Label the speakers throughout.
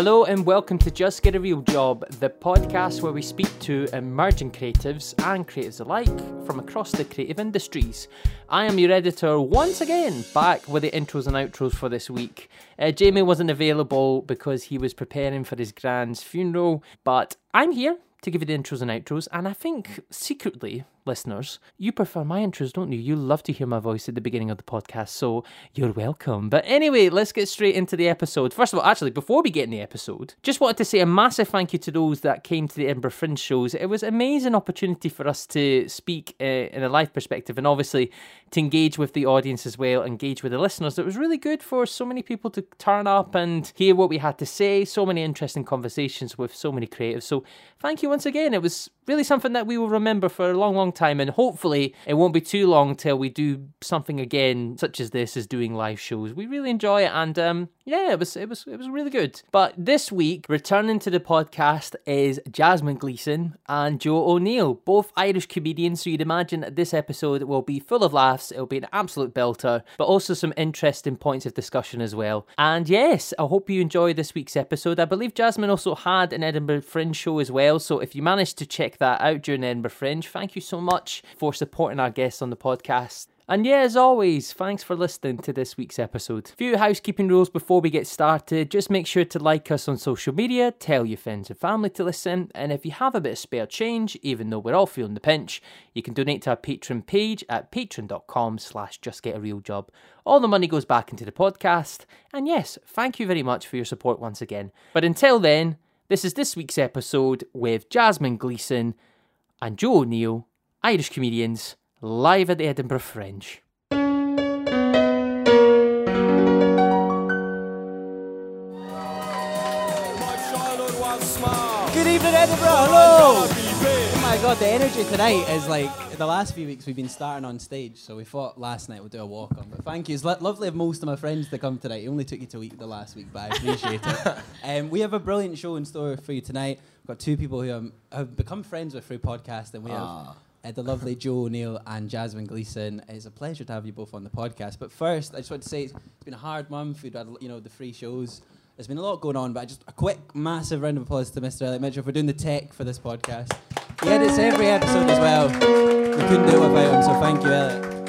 Speaker 1: Hello and welcome to Just Get a Real Job, the podcast where we speak to emerging creatives and creatives alike from across the creative industries. I am your editor once again, back with the intros and outros for this week. Uh, Jamie wasn't available because he was preparing for his grand's funeral, but I'm here to give you the intros and outros, and I think secretly, listeners, you prefer my intros, don't you? You love to hear my voice at the beginning of the podcast, so you're welcome. But anyway, let's get straight into the episode. First of all, actually, before we get in the episode, just wanted to say a massive thank you to those that came to the Edinburgh Fringe shows. It was an amazing opportunity for us to speak uh, in a live perspective, and obviously to engage with the audience as well, engage with the listeners. It was really good for so many people to turn up and hear what we had to say. So many interesting conversations with so many creatives. So thank you once again. It was really something that we will remember for a long, long time, and hopefully it won't be too long till we do something again, such as this, as doing live shows. We really enjoy it, and um, yeah, it was it was it was really good. But this week, returning to the podcast is Jasmine Gleeson and Joe O'Neill, both Irish comedians. So you'd imagine that this episode will be full of laughs. It'll be an absolute belter, but also some interesting points of discussion as well. And yes, I hope you enjoy this week's episode. I believe Jasmine also had an Edinburgh Fringe show as well. So if you managed to check that out during Edinburgh Fringe, thank you so much for supporting our guests on the podcast. And yeah, as always, thanks for listening to this week's episode. Few housekeeping rules before we get started. Just make sure to like us on social media, tell your friends and family to listen, and if you have a bit of spare change, even though we're all feeling the pinch, you can donate to our Patreon page at patreon.com slash justgetarealjob. All the money goes back into the podcast. And yes, thank you very much for your support once again. But until then, this is this week's episode with Jasmine Gleeson and Joe O'Neill, Irish comedians, live at the Edinburgh Fringe.
Speaker 2: Good evening, Edinburgh. Hello. Oh my god, the energy tonight is like the last few weeks we've been starting on stage. So we thought last night we'd do a walk on. But thank you. It's lo- lovely of most of my friends to come tonight. It only took you to week the last week, but I appreciate it. Um, we have a brilliant show in store for you tonight. We've got two people who um, have become friends with through podcast, and we have uh, the lovely Joe O'Neill and Jasmine Gleeson. It's a pleasure to have you both on the podcast. But first, I just want to say it's been a hard month. We've had you know the free shows. There's been a lot going on, but just a quick, massive round of applause to Mr. Elliot Mitchell for doing the tech for this podcast. He edits every episode as well. We couldn't do it without him, so thank you, Elliot.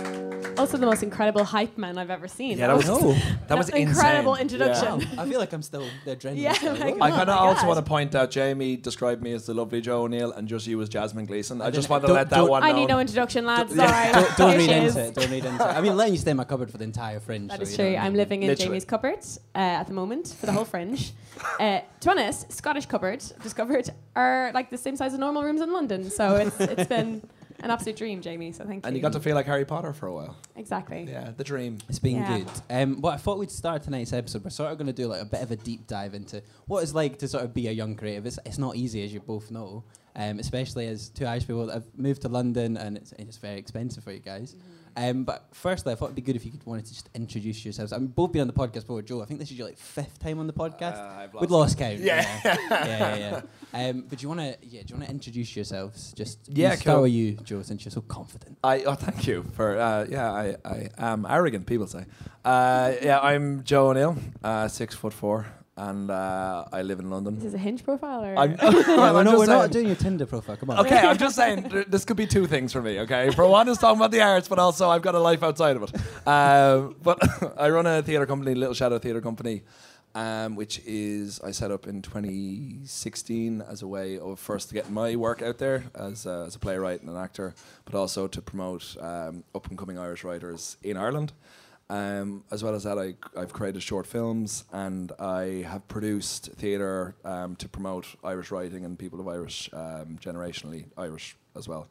Speaker 3: Also, the most incredible hype man I've ever seen.
Speaker 4: Yeah, that was
Speaker 2: No.
Speaker 4: that was
Speaker 3: incredible
Speaker 4: insane.
Speaker 3: introduction.
Speaker 2: Wow, I feel like I'm still the adrenaline.
Speaker 3: Yeah, like-
Speaker 4: I
Speaker 3: Oh
Speaker 4: kind
Speaker 3: my
Speaker 4: of also
Speaker 3: God.
Speaker 4: want to point out Jamie described me as the lovely Joe O'Neill and just you as Jasmine Gleeson. I,
Speaker 2: I
Speaker 4: just want to let that one
Speaker 3: I need no introduction, lads.
Speaker 4: Yeah.
Speaker 3: Sorry.
Speaker 2: don't, don't read
Speaker 3: Here she is.
Speaker 2: into it. Don't read into it. I mean, letting you stay in my cupboard for the entire fringe.
Speaker 3: That
Speaker 2: so
Speaker 3: is true.
Speaker 2: know what I
Speaker 3: I'm
Speaker 2: mean.
Speaker 3: living in
Speaker 4: Literally.
Speaker 3: Jamie's cupboard uh, at the moment for the whole fringe. Uh, to be honest, Scottish cupboard discovered are like the same size as normal rooms in London. So it's it's been an absolute dream, Jamie. So thank you.
Speaker 4: and
Speaker 3: you.
Speaker 4: you got to feel like Harry Potter for a while.
Speaker 3: exactly.
Speaker 4: Yeah, the dream.
Speaker 2: It's been
Speaker 3: Yeah.
Speaker 2: good. Um, what I thought we'd start tonight's episode, we're sort of going to do like a bit of a deep dive into what it's like to sort of be a young creative. It's, it's not easy, as you both know, um, especially as two Irish people that have moved to London and it's, it's very expensive for you guys. Um, but firstly, I thought it'd be good if you could wanted to just introduce yourselves. I'm both been on the podcast before, Joe. I think this is your like fifth time on the podcast.
Speaker 4: Uh, I've
Speaker 2: We'd lost count.
Speaker 4: Yeah.
Speaker 2: yeah, yeah. yeah. Um, but do you want to? Yeah, do you want to introduce yourselves? Just
Speaker 4: Yeah, cool.
Speaker 2: with you, Joe, since you're so confident.
Speaker 4: I oh thank you for uh, yeah I, I am arrogant people say uh, yeah I'm Joe O'Neill uh, six foot four and uh, I live in London.
Speaker 3: This
Speaker 4: London.
Speaker 3: is a hinge profile, or
Speaker 4: I'm,
Speaker 2: Yeah, we're
Speaker 4: I'm
Speaker 2: not,
Speaker 4: just
Speaker 2: we're not
Speaker 4: saying-
Speaker 2: doing your Tinder profile. Come on.
Speaker 4: Okay, I'm just saying th- this could be two things for me. Okay, for one is talking about the arts, but also I've got a life outside of it. Um, but I run a theatre company, Little Shadow Theatre Company, um, which is I set up in 2016 as a way of first to get my work out there as a, as a playwright and an actor, but also to promote um, up and coming Irish writers in Ireland. Um, as well as that, I, I've created short films and I have produced theatre um, to promote Irish writing and people of Irish, um, generationally Irish as well.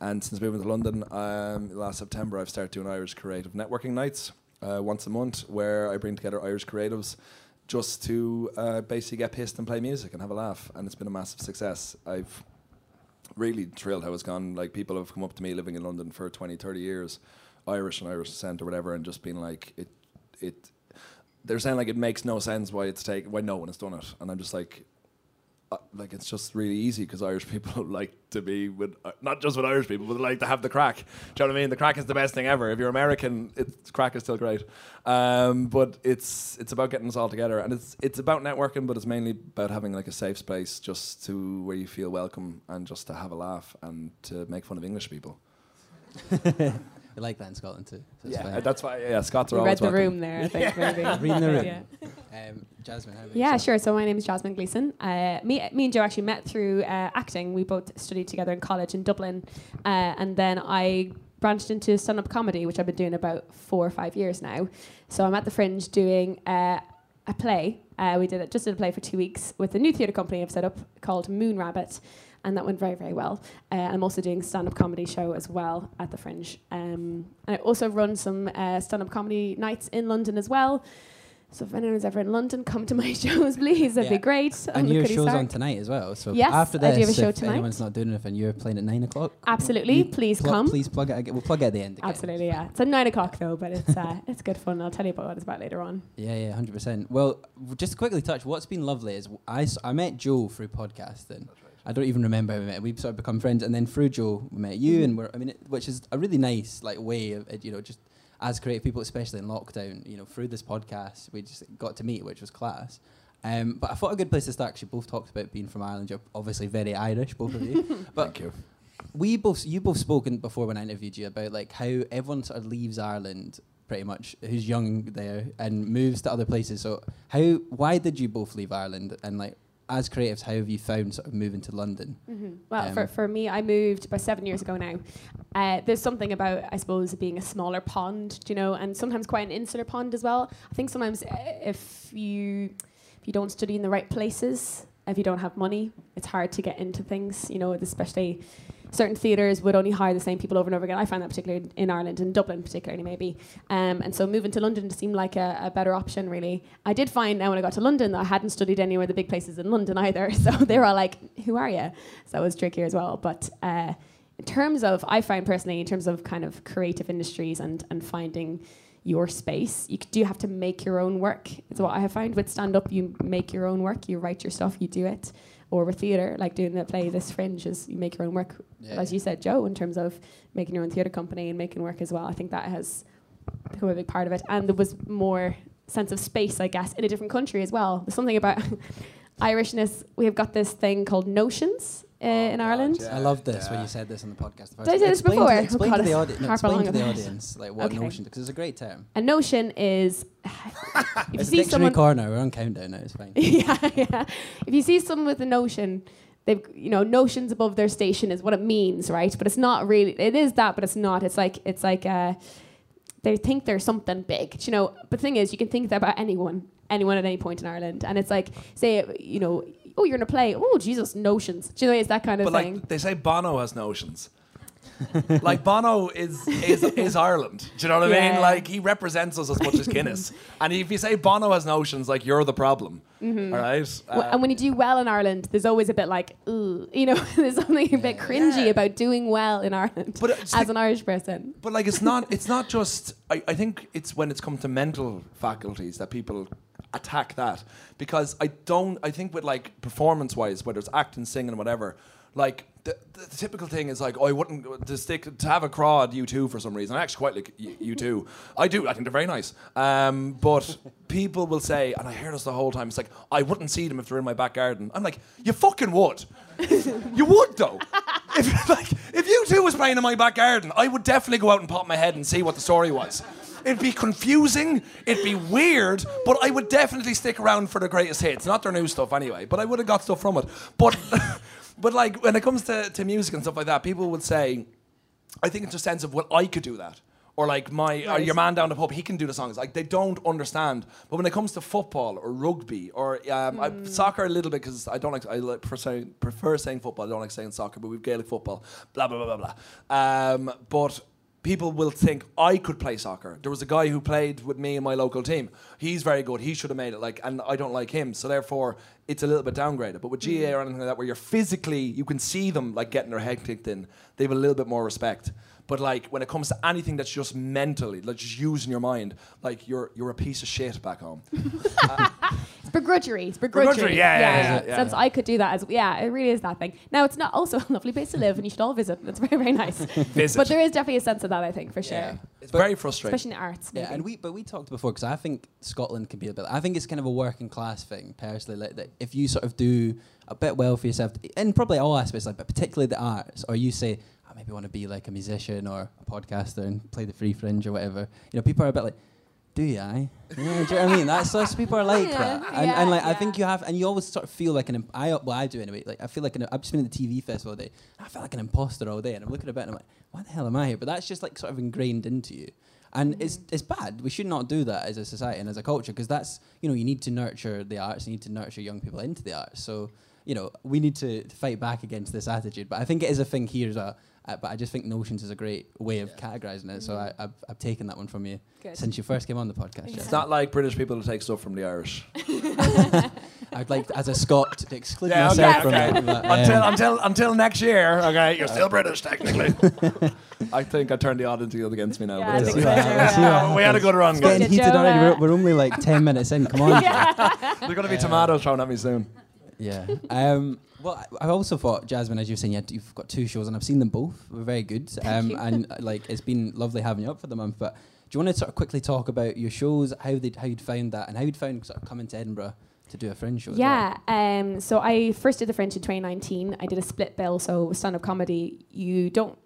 Speaker 4: And since moving to London um, last September, I've started doing Irish creative networking nights, uh, once a month where I bring together Irish creatives just to uh, basically get pissed and play music and have a laugh. And it's been a massive success. I've really thrilled how it's gone. Like people have come up to me living in London for 20, 30 years, Irish and Irish descent or whatever, and just being like, it, it. They're saying like it makes no sense why it's taken why no one has done it, and I'm just like, uh, like it's just really easy because Irish people like to be with uh, not just with Irish people, but like to have the craic. Do you know what I mean? The craic is the best thing ever. If you're American, it's crack is still great. Um, but it's it's about getting us all together, and it's it's about networking, but it's mainly about having like a safe space just to where you feel welcome and just to have a laugh and to make fun of English people.
Speaker 2: We like that in Scotland too. So
Speaker 4: Yeah,
Speaker 2: fine.
Speaker 4: uh, that's why. Yeah, Scots are
Speaker 3: You
Speaker 4: always
Speaker 3: read the
Speaker 4: welcome.
Speaker 3: room there, I think, maybe.
Speaker 2: Reading the room.
Speaker 3: Yeah.
Speaker 2: Um, Jasmine, how about
Speaker 3: Yeah,
Speaker 2: yourself?
Speaker 3: sure. So my name is Jasmine Gleeson. Uh, me, me and Joe actually met through uh, acting. We both studied together in college in Dublin, uh, and then I branched into stand-up comedy, which I've been doing about four or five years now. So I'm at the Fringe doing uh, a play. Uh, we did it just did a play for two weeks with a new theatre company I've set up called Moon Rabbit, and that went very very well. Uh, I'm also doing stand-up comedy show as well at the Fringe, um, and I also run some uh, stand-up comedy nights in London as well. So if anyone's ever in London, come to my shows, please. That'd
Speaker 2: Yeah.
Speaker 3: be great.
Speaker 2: And
Speaker 3: the
Speaker 2: your
Speaker 3: Cuddy
Speaker 2: show's
Speaker 3: Sark.
Speaker 2: on tonight as well. So
Speaker 3: Yes,
Speaker 2: after
Speaker 3: I
Speaker 2: this,
Speaker 3: do have a show
Speaker 2: if
Speaker 3: tonight.
Speaker 2: anyone's not doing anything, you're playing at nine o'clock.
Speaker 3: Absolutely, please
Speaker 2: plug-
Speaker 3: come.
Speaker 2: Please plug it. ag- We'll plug it at the end. Again.
Speaker 3: Absolutely, yeah. It's at nine o'clock though, but it's uh, it's good fun. I'll tell you about what it's about later on.
Speaker 2: Yeah, yeah, hundred percent. Well, just quickly touch. What's been lovely is w- I, s- I met Joe through podcasting. I don't even remember how we met. We've sort of become friends, and then through Joe we met you,
Speaker 3: Mhm.
Speaker 2: and we're I mean, it, which is a really nice like way of it, you know just as creative people, especially in lockdown. You know, through this podcast, we just got to meet, which was class. Um, but I thought a good place to start. because you both talked about being from Ireland. You're obviously very Irish, both of you. but
Speaker 4: Thank you.
Speaker 2: we both you both spoken before when I interviewed you about like how everyone sort of leaves Ireland pretty much who's young there and moves to other places. So how why did you both leave Ireland and like as creatives how have you found sort of moving to London?
Speaker 3: Mm-hmm. Well,
Speaker 2: Um,
Speaker 3: for, for me, I moved about seven years ago now. Uh, there's something about, I suppose, being a smaller pond, do you know, and sometimes quite an insular pond as well. I think sometimes uh, if you if you don't study in the right places, if you don't have money, it's hard to get into things, you know, especially certain theatres would only hire the same people over and over again. I find that particularly in Ireland, in Dublin particularly maybe. Um, and so moving to London seemed like a, a better option really. I did find now when I got to London that I hadn't studied anywhere the big places in London either. So they were all like, who are you? So that was trickier as well. But uh, in terms of, I find personally, in terms of kind of creative industries and, and finding your space, you do have to make your own work. It's what I have found with stand up. You make your own work, you write your stuff, you do it. Or with theatre, like doing the play, this fringe is you make your own work as you said, Joe, in terms of making your own theatre company and making work as well. I think that has become a big part of it. And there was more sense of space, I guess, in a different country as well. There's something about Irishness. We have got this thing called notions uh, in Ireland.
Speaker 4: yeah.
Speaker 2: I love this when you said this on the podcast.
Speaker 3: Did I say this
Speaker 2: Explain to-
Speaker 3: before? Oh
Speaker 2: Explain
Speaker 3: God,
Speaker 2: to the,
Speaker 3: it's
Speaker 2: audi- no, explain to the audience like what
Speaker 3: Okay.
Speaker 2: notion because it's a great term.
Speaker 3: A notion is if you
Speaker 2: It's
Speaker 3: see someone
Speaker 2: corner. We're on countdown now. It's fine.
Speaker 3: yeah, yeah. If you see someone with a notion, they've you know notions above their station is what it means, right? But it's not really. It is that, but it's not. It's like it's like uh, they think they're something big, you know. But the thing is, you can think that about anyone, anyone at any point in Ireland, and it's like say you know. Oh, you're in a play. Oh, Jesus, notions. Do you know, it's that kind of
Speaker 4: But
Speaker 3: thing.
Speaker 4: like they say, Bono has notions. like Bono is is is Ireland. Do you know what I
Speaker 3: Yeah.
Speaker 4: mean? Like he represents us as much as Guinness. and if you say Bono has notions, like you're the problem.
Speaker 3: Mm-hmm.
Speaker 4: All right.
Speaker 3: Well,
Speaker 4: Uh,
Speaker 3: and when you do well in Ireland, there's always a bit like, ooh, you know, there's something a bit cringy
Speaker 4: Yeah.
Speaker 3: about doing well in Ireland
Speaker 4: But it's
Speaker 3: as
Speaker 4: the-
Speaker 3: an Irish person.
Speaker 4: But like it's not it's not just I, I think it's when it's come to mental faculties that people attack that. Because I don't I think with like performance wise, whether it's acting, singing, whatever, like the, the typical thing is like, oh, I wouldn't to stick to have a crowd U2 for some reason. I actually quite like U2. I do. I think they're very nice. Um, but people will say, and I hear this the whole time. It's like I wouldn't see them if they're in my back garden. I'm like, you fucking would. you would though. If like if U2 was playing in my back garden, I would definitely go out and pop my head and see what the story was. It'd be confusing, it'd be weird, but I would definitely stick around for the greatest hits. Not their new stuff anyway, but I would have got stuff from it. But but like when it comes to, to music and stuff like that, people would say, I think it's a sense of well, I could do that. Or like my or your man down the pub, he can do the songs. Like they don't understand. But when it comes to football or rugby or um, I, soccer, a little bit because I don't like I like prefer saying, prefer saying football. I don't like saying soccer, but we've Gaelic football. Blah blah blah blah blah. Um, but people will think I could play soccer. There was a guy who played with me in my local team. He's very good. He should have made it. Like, and I don't like him. So therefore, it's a little bit downgraded. But with GAA or mm. anything like that, where you're physically, you can see them like getting their head kicked in. They have a little bit more respect. But like when it comes to anything that's just mentally, like just using your mind, like you're you're a piece of shit back home.
Speaker 3: It's begrudgery. It's begrudgery.
Speaker 4: Begrudgery, yeah, yeah, yeah, yeah.
Speaker 3: Since I could do that as yeah, it really is that thing. Now it's not also a lovely place to live, and you should all visit. It's very very nice.
Speaker 4: Visit.
Speaker 3: But there is definitely a sense of that I think for sure,
Speaker 4: It's very frustrating.
Speaker 3: especially in arts.
Speaker 2: Yeah, and we but we talked before because I think Scotland can be a bit. I think it's kind of a working class thing personally. Like that if you sort of do a bit well for yourself, in probably all aspects, like but particularly the arts, or you say I maybe want to be like a musician or a podcaster and play the free fringe or whatever. You know, people are a bit like. Do you? I? Yeah, do you know what I mean? That's, that's people are like
Speaker 3: Yeah,
Speaker 2: that, and, and like I think you have, and you always sort of feel like an. imp- I well, I do anyway. Like I feel like an, I've just been at the TV festival all day. I felt like an imposter all day, and I'm looking about and I'm like, why the hell am I here? But that's just like sort of ingrained into you, and it's mm-hmm. it's bad. We should not do that as a society and as a culture because that's you know you need to nurture the arts, you need to nurture young people into the arts. So you know we need to fight back against this attitude. But I think it is a thing here as well. Uh, but I just think notions is a great way of categorizing it. So I, I've, I've taken that one from you
Speaker 3: Good.
Speaker 2: since you first came on the podcast.
Speaker 3: Yeah.
Speaker 4: It's not like British people to take stuff from the Irish.
Speaker 2: I'd like, as a Scot, to exclude
Speaker 4: Yeah,
Speaker 2: myself
Speaker 4: okay,
Speaker 2: from
Speaker 4: okay.
Speaker 2: it. but,
Speaker 4: until
Speaker 2: um,
Speaker 4: until until next year, okay, you're still British technically. I think I turned the audience against me now.
Speaker 3: Yeah,
Speaker 4: but
Speaker 3: I
Speaker 4: it's
Speaker 2: so, yeah.
Speaker 3: Yeah.
Speaker 4: we had a good run,
Speaker 2: it's
Speaker 4: guys.
Speaker 2: getting heated already. We're, we're only like 10 minutes in. Come on.
Speaker 4: There's going to be tomatoes thrown at me soon.
Speaker 2: Yeah. Um, well, I also thought, Jasmine, as you were saying, you've got two shows, and I've seen them both. They're very good. Um, and uh, like, it's been lovely having you up for the month. But do you want to sort of quickly talk about your shows, how they how you'd found that, and how you'd found sort of coming to Edinburgh to do a fringe show? as well?
Speaker 3: Yeah. Um, so I first did the Fringe in 2019. I did a split bill. So stand up comedy, you don't,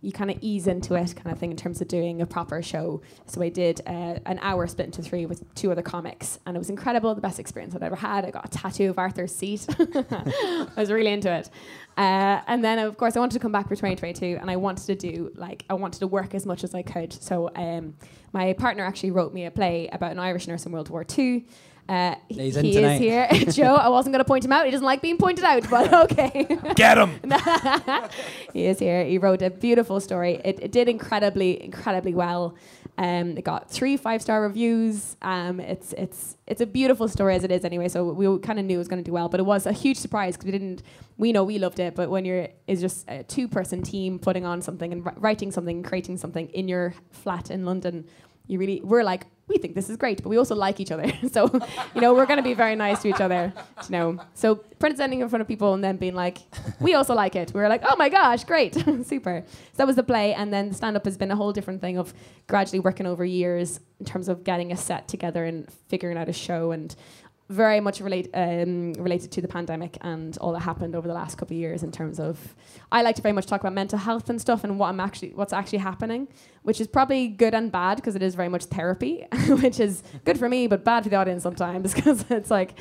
Speaker 3: you kind of ease into it, kind of thing, in terms of doing a proper show. So I did uh, an hour split into three with two other comics, and it was incredible. The best experience I'd ever had. I got a tattoo of Arthur's seat. I was really into it. Uh, and then, of course, I wanted to come back for 2022, and I wanted to do like I wanted to work as much as I could. So um, my partner actually wrote me a play about an Irish nurse in World War Two. Uh, he
Speaker 2: He's
Speaker 3: he is here. Joe, I wasn't going to point him out. He doesn't like being pointed out, but okay.
Speaker 4: Get him.
Speaker 3: he is here. He wrote a beautiful story. It, it did incredibly, incredibly well. Um, it got three five-star reviews. Um, it's it's it's a beautiful story as it is anyway. So we kind of knew it was going to do well, but it was a huge surprise because we didn't. We know we loved it, but when you're is just a two-person team putting on something and wri- writing something, and creating something in your flat in London, you really we're like we think this is great, but we also like each other. so you know we're going to be very nice to each other. You know, so presenting in front of people and then being like, we also like it. We were like, oh my gosh, great, super. So that was the play, and then the stand up has been a whole different thing of gradually working over years in terms of getting a set together and figuring out a show and very much relate, um, related to the pandemic and all that happened over the last couple of years in terms of I like to very much talk about mental health and stuff and what I'm actually what's actually happening, which is probably good and bad because it is very much therapy, which is good for me but bad for the audience sometimes because it's like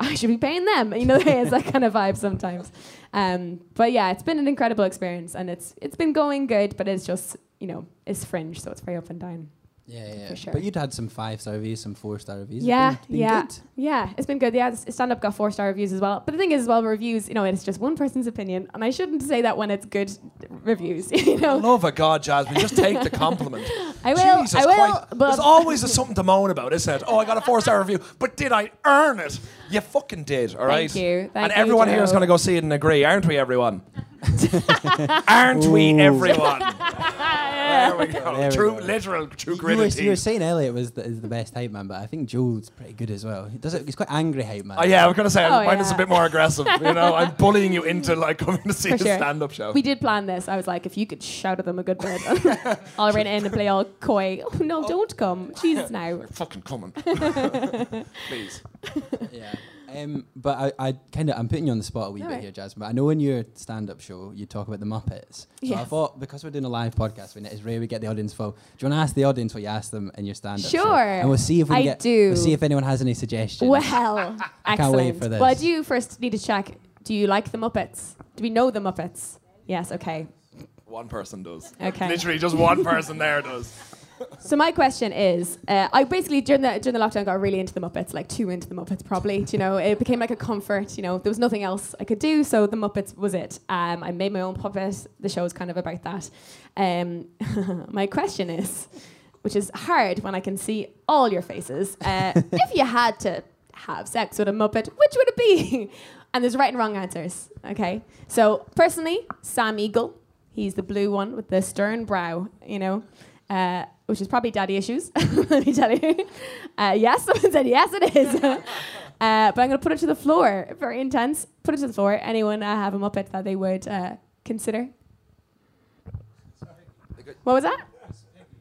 Speaker 3: I should be paying them. You know, it's that kind of vibe sometimes. Um, but yeah, it's been an incredible experience and it's it's been going good, but it's just you know it's fringe, so it's very up and down.
Speaker 2: Yeah, yeah. yeah.
Speaker 3: For sure.
Speaker 2: But you'd had some five star reviews, some four star reviews. It's
Speaker 3: Yeah,
Speaker 2: been- been
Speaker 3: yeah.
Speaker 2: good.
Speaker 3: Yeah, it's been good. Yeah, stand up got four star reviews as well. But the thing is, as well, reviews, you know, it's just one person's opinion, and I shouldn't say that when it's good reviews. You know,
Speaker 4: Love of God, Jasmine. Just take the compliment.
Speaker 3: I will.
Speaker 4: Jesus
Speaker 3: I will.
Speaker 4: Christ.
Speaker 3: But
Speaker 4: There's always something to moan about, isn't it? Oh, I got a four star review, but did I earn it? You fucking did, all right?
Speaker 3: you. Thank
Speaker 4: and
Speaker 3: you,
Speaker 4: everyone here is going to go see it and agree, aren't we, everyone? aren't we, everyone? There we go.
Speaker 2: There we
Speaker 4: true,
Speaker 2: go.
Speaker 4: literal, true
Speaker 2: You, you, were,
Speaker 4: gritty.
Speaker 2: you were saying Elliot was the, is the best hype man, but I think Joel's pretty good as well. He does it. He's quite angry hype man.
Speaker 4: Oh, yeah, I was going to say,
Speaker 3: Oh,
Speaker 4: mine is a bit more aggressive. You know, I'm bullying you into like coming to see
Speaker 3: For
Speaker 4: the
Speaker 3: sure.
Speaker 4: stand up show.
Speaker 3: we did plan this. I was like, if you could shout at them a good bit, I'll run in and play all coy. Oh, no, don't come. Jesus, now.
Speaker 4: They're fucking coming. Please.
Speaker 2: Yeah. Um, but I, I kind of I'm putting you on the spot a wee bit
Speaker 3: Alright.
Speaker 2: here, Jasmine. But I know in your stand-up show you talk about the Muppets. So I thought because we're doing a live podcast, when it is rare we get the audience full. Do you want to ask the audience what you asked them in your stand-up? show?
Speaker 3: Sure.
Speaker 2: And we'll see if we
Speaker 3: I
Speaker 2: can get.
Speaker 3: do.
Speaker 2: We'll see if anyone has any suggestions.
Speaker 3: Well,
Speaker 2: I
Speaker 3: can't
Speaker 2: wait for this.
Speaker 3: Well, I do first need to check. Do you like the Muppets? Do we know the Muppets? Yes. Okay.
Speaker 4: One person does.
Speaker 3: Okay.
Speaker 4: Literally, just one person there does.
Speaker 3: So my question is, uh, I basically during the during the lockdown got really into the Muppets, like too into the Muppets probably. You know, it became like a comfort. You know, there was nothing else I could do, so the Muppets was it. Um, I made my own puppet. The show is kind of about that. Um, my question is, which is hard when I can see all your faces. Uh, if you had to have sex with a Muppet, which would it be? and there's right and wrong answers. Okay, so personally, Sam Eagle. He's the blue one with the stern brow. You know. Uh, which is probably daddy issues. Let me tell you. Uh, yes, someone said yes, it is. uh, but I'm going to put it to the floor. Very intense. Put it to the floor. Anyone uh, have a Muppet that they would uh, consider? What was that?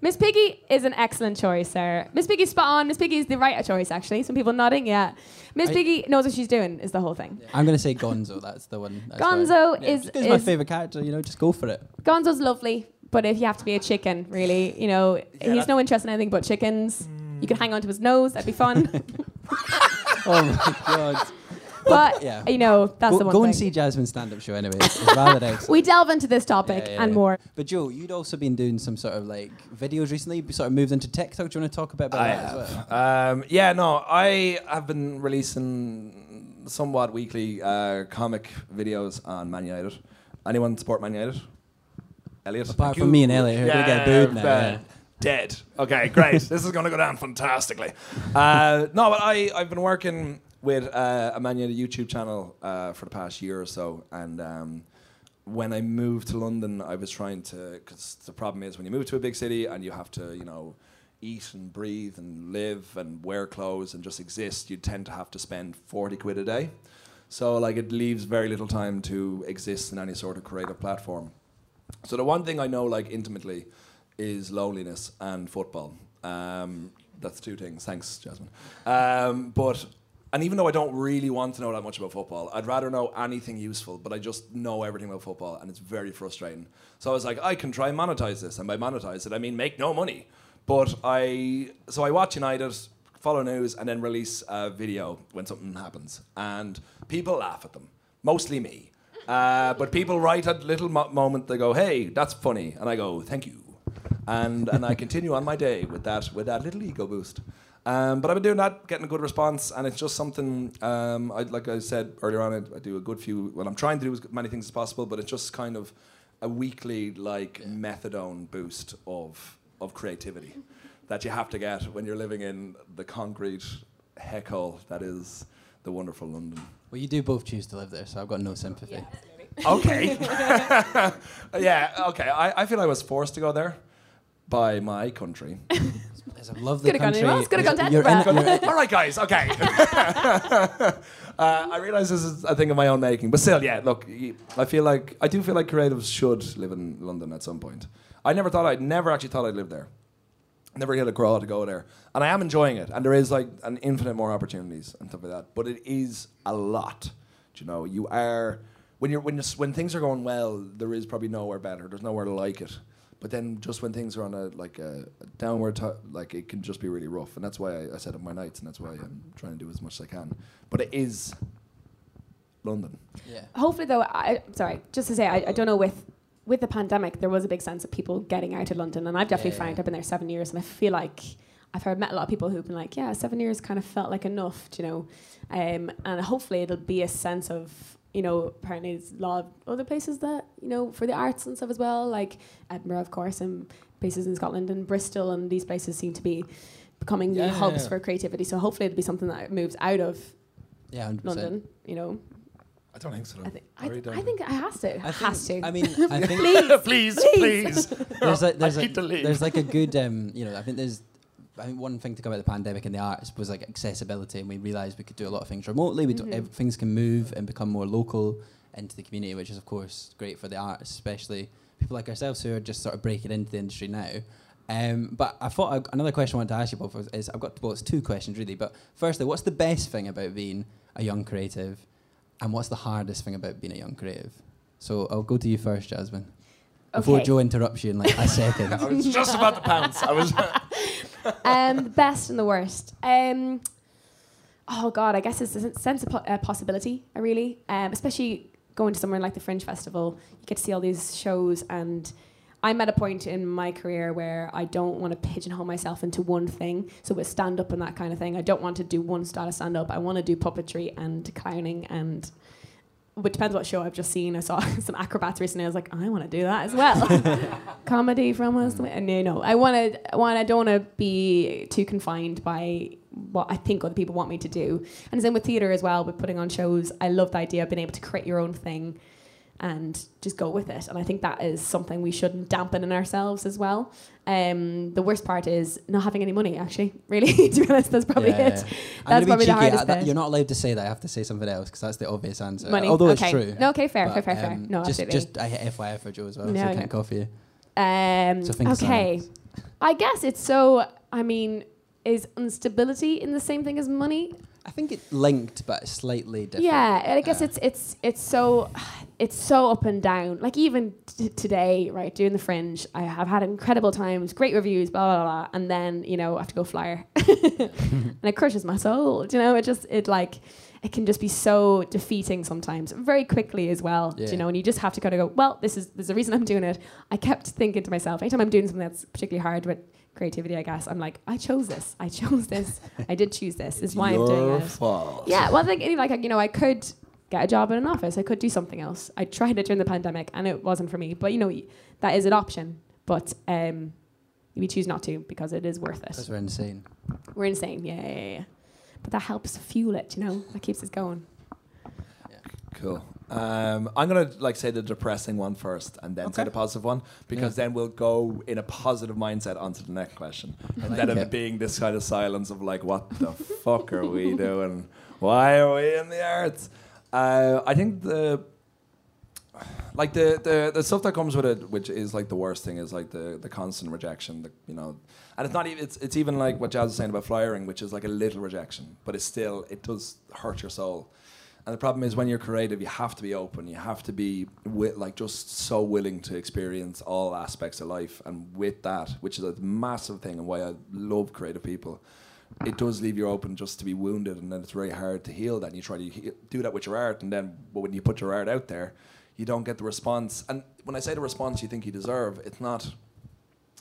Speaker 3: Miss Piggy is an excellent choice, sir. Miss Piggy's spot on. Miss Piggy is the right choice, actually. Some people nodding, yeah. Miss
Speaker 2: I-
Speaker 3: Piggy knows what she's doing, is the whole thing.
Speaker 2: I'm gonna say Gonzo. That's the one. That's
Speaker 3: Gonzo
Speaker 2: why-
Speaker 3: is-
Speaker 2: He's my
Speaker 3: is-
Speaker 2: favorite character. You know, just go for it.
Speaker 3: Gonzo's lovely, but if you have to be a chicken, really, you know, he's no interest in anything but chickens. You could hang onto his nose, that'd be fun.
Speaker 2: Oh my god.
Speaker 3: but,
Speaker 2: Yeah.
Speaker 3: you know, that's
Speaker 2: go
Speaker 3: the one
Speaker 2: go
Speaker 3: thing.
Speaker 2: and see Jasmine's stand-up show anyway. It's, it's rather excellent.
Speaker 3: we delve into this topic
Speaker 2: Yeah, yeah,
Speaker 3: and
Speaker 2: yeah.
Speaker 3: more.
Speaker 2: But Joe, you'd also been doing some sort of like videos recently. You sort of moved into TikTok. Do you want to talk a bit about
Speaker 4: I
Speaker 2: that as
Speaker 4: have.
Speaker 2: well?
Speaker 4: Um, yeah, no, I have been releasing somewhat weekly uh, comic videos on Man United. Anyone support Man United? Elliot?
Speaker 2: Apart
Speaker 4: Thank
Speaker 2: from
Speaker 4: you.
Speaker 2: me and Elliot, who are gonna get booed now, yeah.
Speaker 4: Dead. Okay, great. this is going to go down fantastically. Uh, no, but I, I've been working with uh, a Man United YouTube channel uh, for the past year or so, and um, when I moved to London, I was trying to because the problem is when you move to a big city and you have to, you know, eat and breathe and live and wear clothes and just exist, you tend to have to spend forty quid a day. So like it leaves very little time to exist in any sort of creative platform. So the one thing I know like intimately is loneliness and football. Um, that's two things. Thanks, Jasmine. Um, but and even though I don't really want to know that much about football, I'd rather know anything useful. But I just know everything about football, and it's very frustrating. So I was like, I can try and monetize this, and by monetize it, I mean make no money. But I so I watch United, follow news, and then release a video when something happens, and people laugh at them. Mostly me. Uh, but people write a little mo- moment. They go, "Hey, that's funny," and I go, "Thank you," and and I continue on my day with that with that little ego boost. Um, but I've been doing that, getting a good response, and it's just something. Um, I, like I said earlier on, I, I do a good few. Well, I'm trying to do as many things as possible, but it's just kind of a weekly like methadone boost of of creativity that you have to get when you're living in the concrete heckle that is the wonderful London.
Speaker 2: Well, you do both choose to live there, so I've got no sympathy.
Speaker 4: Okay. yeah, okay. I, I feel I was forced to go there by my country.
Speaker 2: It's a lovely
Speaker 3: Could've gone
Speaker 2: country.
Speaker 3: anywhere else, could've gone to
Speaker 2: you're in- you're
Speaker 4: All right, guys, okay. uh, I realize this is a thing of my own making, but still, yeah, look, I feel like, I do feel like creatives should live in London at some point. I never thought I'd, never actually thought I'd live there. Never hit a crawl to go there. And I am enjoying it, and there is like an infinite more opportunities and stuff like that, but it is a lot. Do you know, you are, when, you're, when, you're, when things are going well, there is probably nowhere better, there's nowhere to like it. But then just when things are on a like a, a downward, t- like it can just be really rough, and that's why I, I set up my nights, and that's why I'm trying to do as much as I can. But it is London.
Speaker 2: yeah.
Speaker 3: Hopefully, though, I sorry, just to say, I, I don't know with with the pandemic, there was a big sense of people getting out of London, and I've definitely
Speaker 2: Yeah,
Speaker 3: found. I've been there seven years, and I feel like I've heard met a lot of people who've been like, yeah, seven years kind of felt like enough, you know, um, and hopefully it'll be a sense of. You know, apparently there's a lot of other places that, you know, for the arts and stuff as well, like Edinburgh, of course, and places in Scotland and Bristol, and these places seem to be becoming
Speaker 2: Yeah,
Speaker 3: new
Speaker 2: yeah,
Speaker 3: hubs
Speaker 2: yeah.
Speaker 3: for creativity. So hopefully it'll be something that moves out of
Speaker 2: Yeah, 100%.
Speaker 3: London, you know.
Speaker 4: I don't think so.
Speaker 3: I think I,
Speaker 4: really
Speaker 3: th-
Speaker 4: don't.
Speaker 3: I think it has to.
Speaker 2: I
Speaker 3: has
Speaker 2: think-
Speaker 3: to.
Speaker 2: I mean, I think
Speaker 3: Please,
Speaker 4: please,
Speaker 3: please.
Speaker 2: there's like there's
Speaker 4: I
Speaker 2: like,
Speaker 4: leave.
Speaker 2: there's like a good um, you know I think there's I think one thing to come out of the pandemic in the arts was like accessibility and we realized we could do a lot of things remotely we
Speaker 3: Mhm.
Speaker 2: do, ev- things can move and become more local into the community which is of course great for the arts especially people like ourselves who are just sort of breaking into the industry now um, but I thought I, another question I wanted to ask you both is I've got well it's two questions really but firstly what's the best thing about being a young creative and what's the hardest thing about being a young creative so I'll go to you first Jasmine before Joe interrupts you in like a second.
Speaker 4: I was just about to pounce. I was.
Speaker 3: um, the best and the worst. Um, oh God, I guess it's a sense of po- uh, possibility. uh, Really, um, especially going to somewhere like the Fringe Festival, you get to see all these shows, and I'm at a point in my career where I don't want to pigeonhole myself into one thing. So with stand up and that kind of thing, I don't want to do one style of stand up. I want to do puppetry and clowning and it depends what show I've just seen. I saw some acrobats recently. I was like, I want to do that as well. Comedy from us. And you know, I want to. Want I don't want to be too confined by what I think other people want me to do. And same with theatre as well. With putting on shows, I love the idea of being able to create your own thing and just go with it. And I think that is something we shouldn't dampen in ourselves as well. Um, the worst part is not having any money. Actually, really, to be honest, that's probably
Speaker 2: Yeah,
Speaker 3: it.
Speaker 2: yeah.
Speaker 3: That's probably the hardest
Speaker 2: that- You're not allowed to say that. I have to say something else because that's the obvious answer.
Speaker 3: Money.
Speaker 2: Although
Speaker 3: okay.
Speaker 2: it's true.
Speaker 3: No, okay, fair,
Speaker 2: But,
Speaker 3: fair, fair, fair.
Speaker 2: um,
Speaker 3: No,
Speaker 2: just,
Speaker 3: absolutely.
Speaker 2: just I hit FYI for Joe as well,
Speaker 3: No,
Speaker 2: so I
Speaker 3: no.
Speaker 2: can't cough you.
Speaker 3: Um,
Speaker 2: So
Speaker 3: okay. I guess it's so. I mean, is instability in the same thing as money?
Speaker 2: I think it linked, but slightly different.
Speaker 3: Yeah, and I guess
Speaker 2: Uh,
Speaker 3: it's it's it's so it's so up and down. Like even t- today, right, doing the Fringe, I have had incredible times, great reviews, blah blah blah, and then you know I have to go flyer, and it crushes my soul. Do you know? It just it like it can just be so defeating sometimes, very quickly as well. Do you know? And you just have to kind of go, well, this is there's a reason I'm doing it. I kept thinking to myself, anytime I'm doing something that's particularly hard with creativity, I guess I'm like, I chose this. I chose this. I did choose this. This is why I'm doing
Speaker 4: Your
Speaker 3: it.
Speaker 4: fault.
Speaker 3: Yeah, well, I think like you know, I could get a job in an office. I could do something else. I tried it during the pandemic, and it wasn't for me. But you know, that is an option. But um, we choose not to because it is worth
Speaker 2: Because
Speaker 3: it.
Speaker 2: we're insane.
Speaker 3: We're insane. Yeah, yeah, yeah, yeah. But that helps fuel it. You know, that keeps us going.
Speaker 4: Cool. Um, I'm gonna like say the depressing one first, and then say the positive one, because then we'll go in a positive mindset onto the next question, instead of
Speaker 2: it.
Speaker 4: it being this kind of silence of like, what the fuck are we doing? Why are we in the arts? Uh, I think the like the, the the stuff that comes with it, which is like the worst thing, is like the the constant rejection. The, you know, and it's not even it's it's even like what Jazz was saying about flyering, which is like a little rejection, but it's still it does hurt your soul. And the problem is when you're creative, you have to be open. You have to be wi- like just so willing to experience all aspects of life. And with that, which is a massive thing, and why I love creative people, it does leave you open just to be wounded, and then it's very hard to heal that. And you try to he- do that with your art, and then when you put your art out there, you don't get the response. And when I say the response you think you deserve, it's not.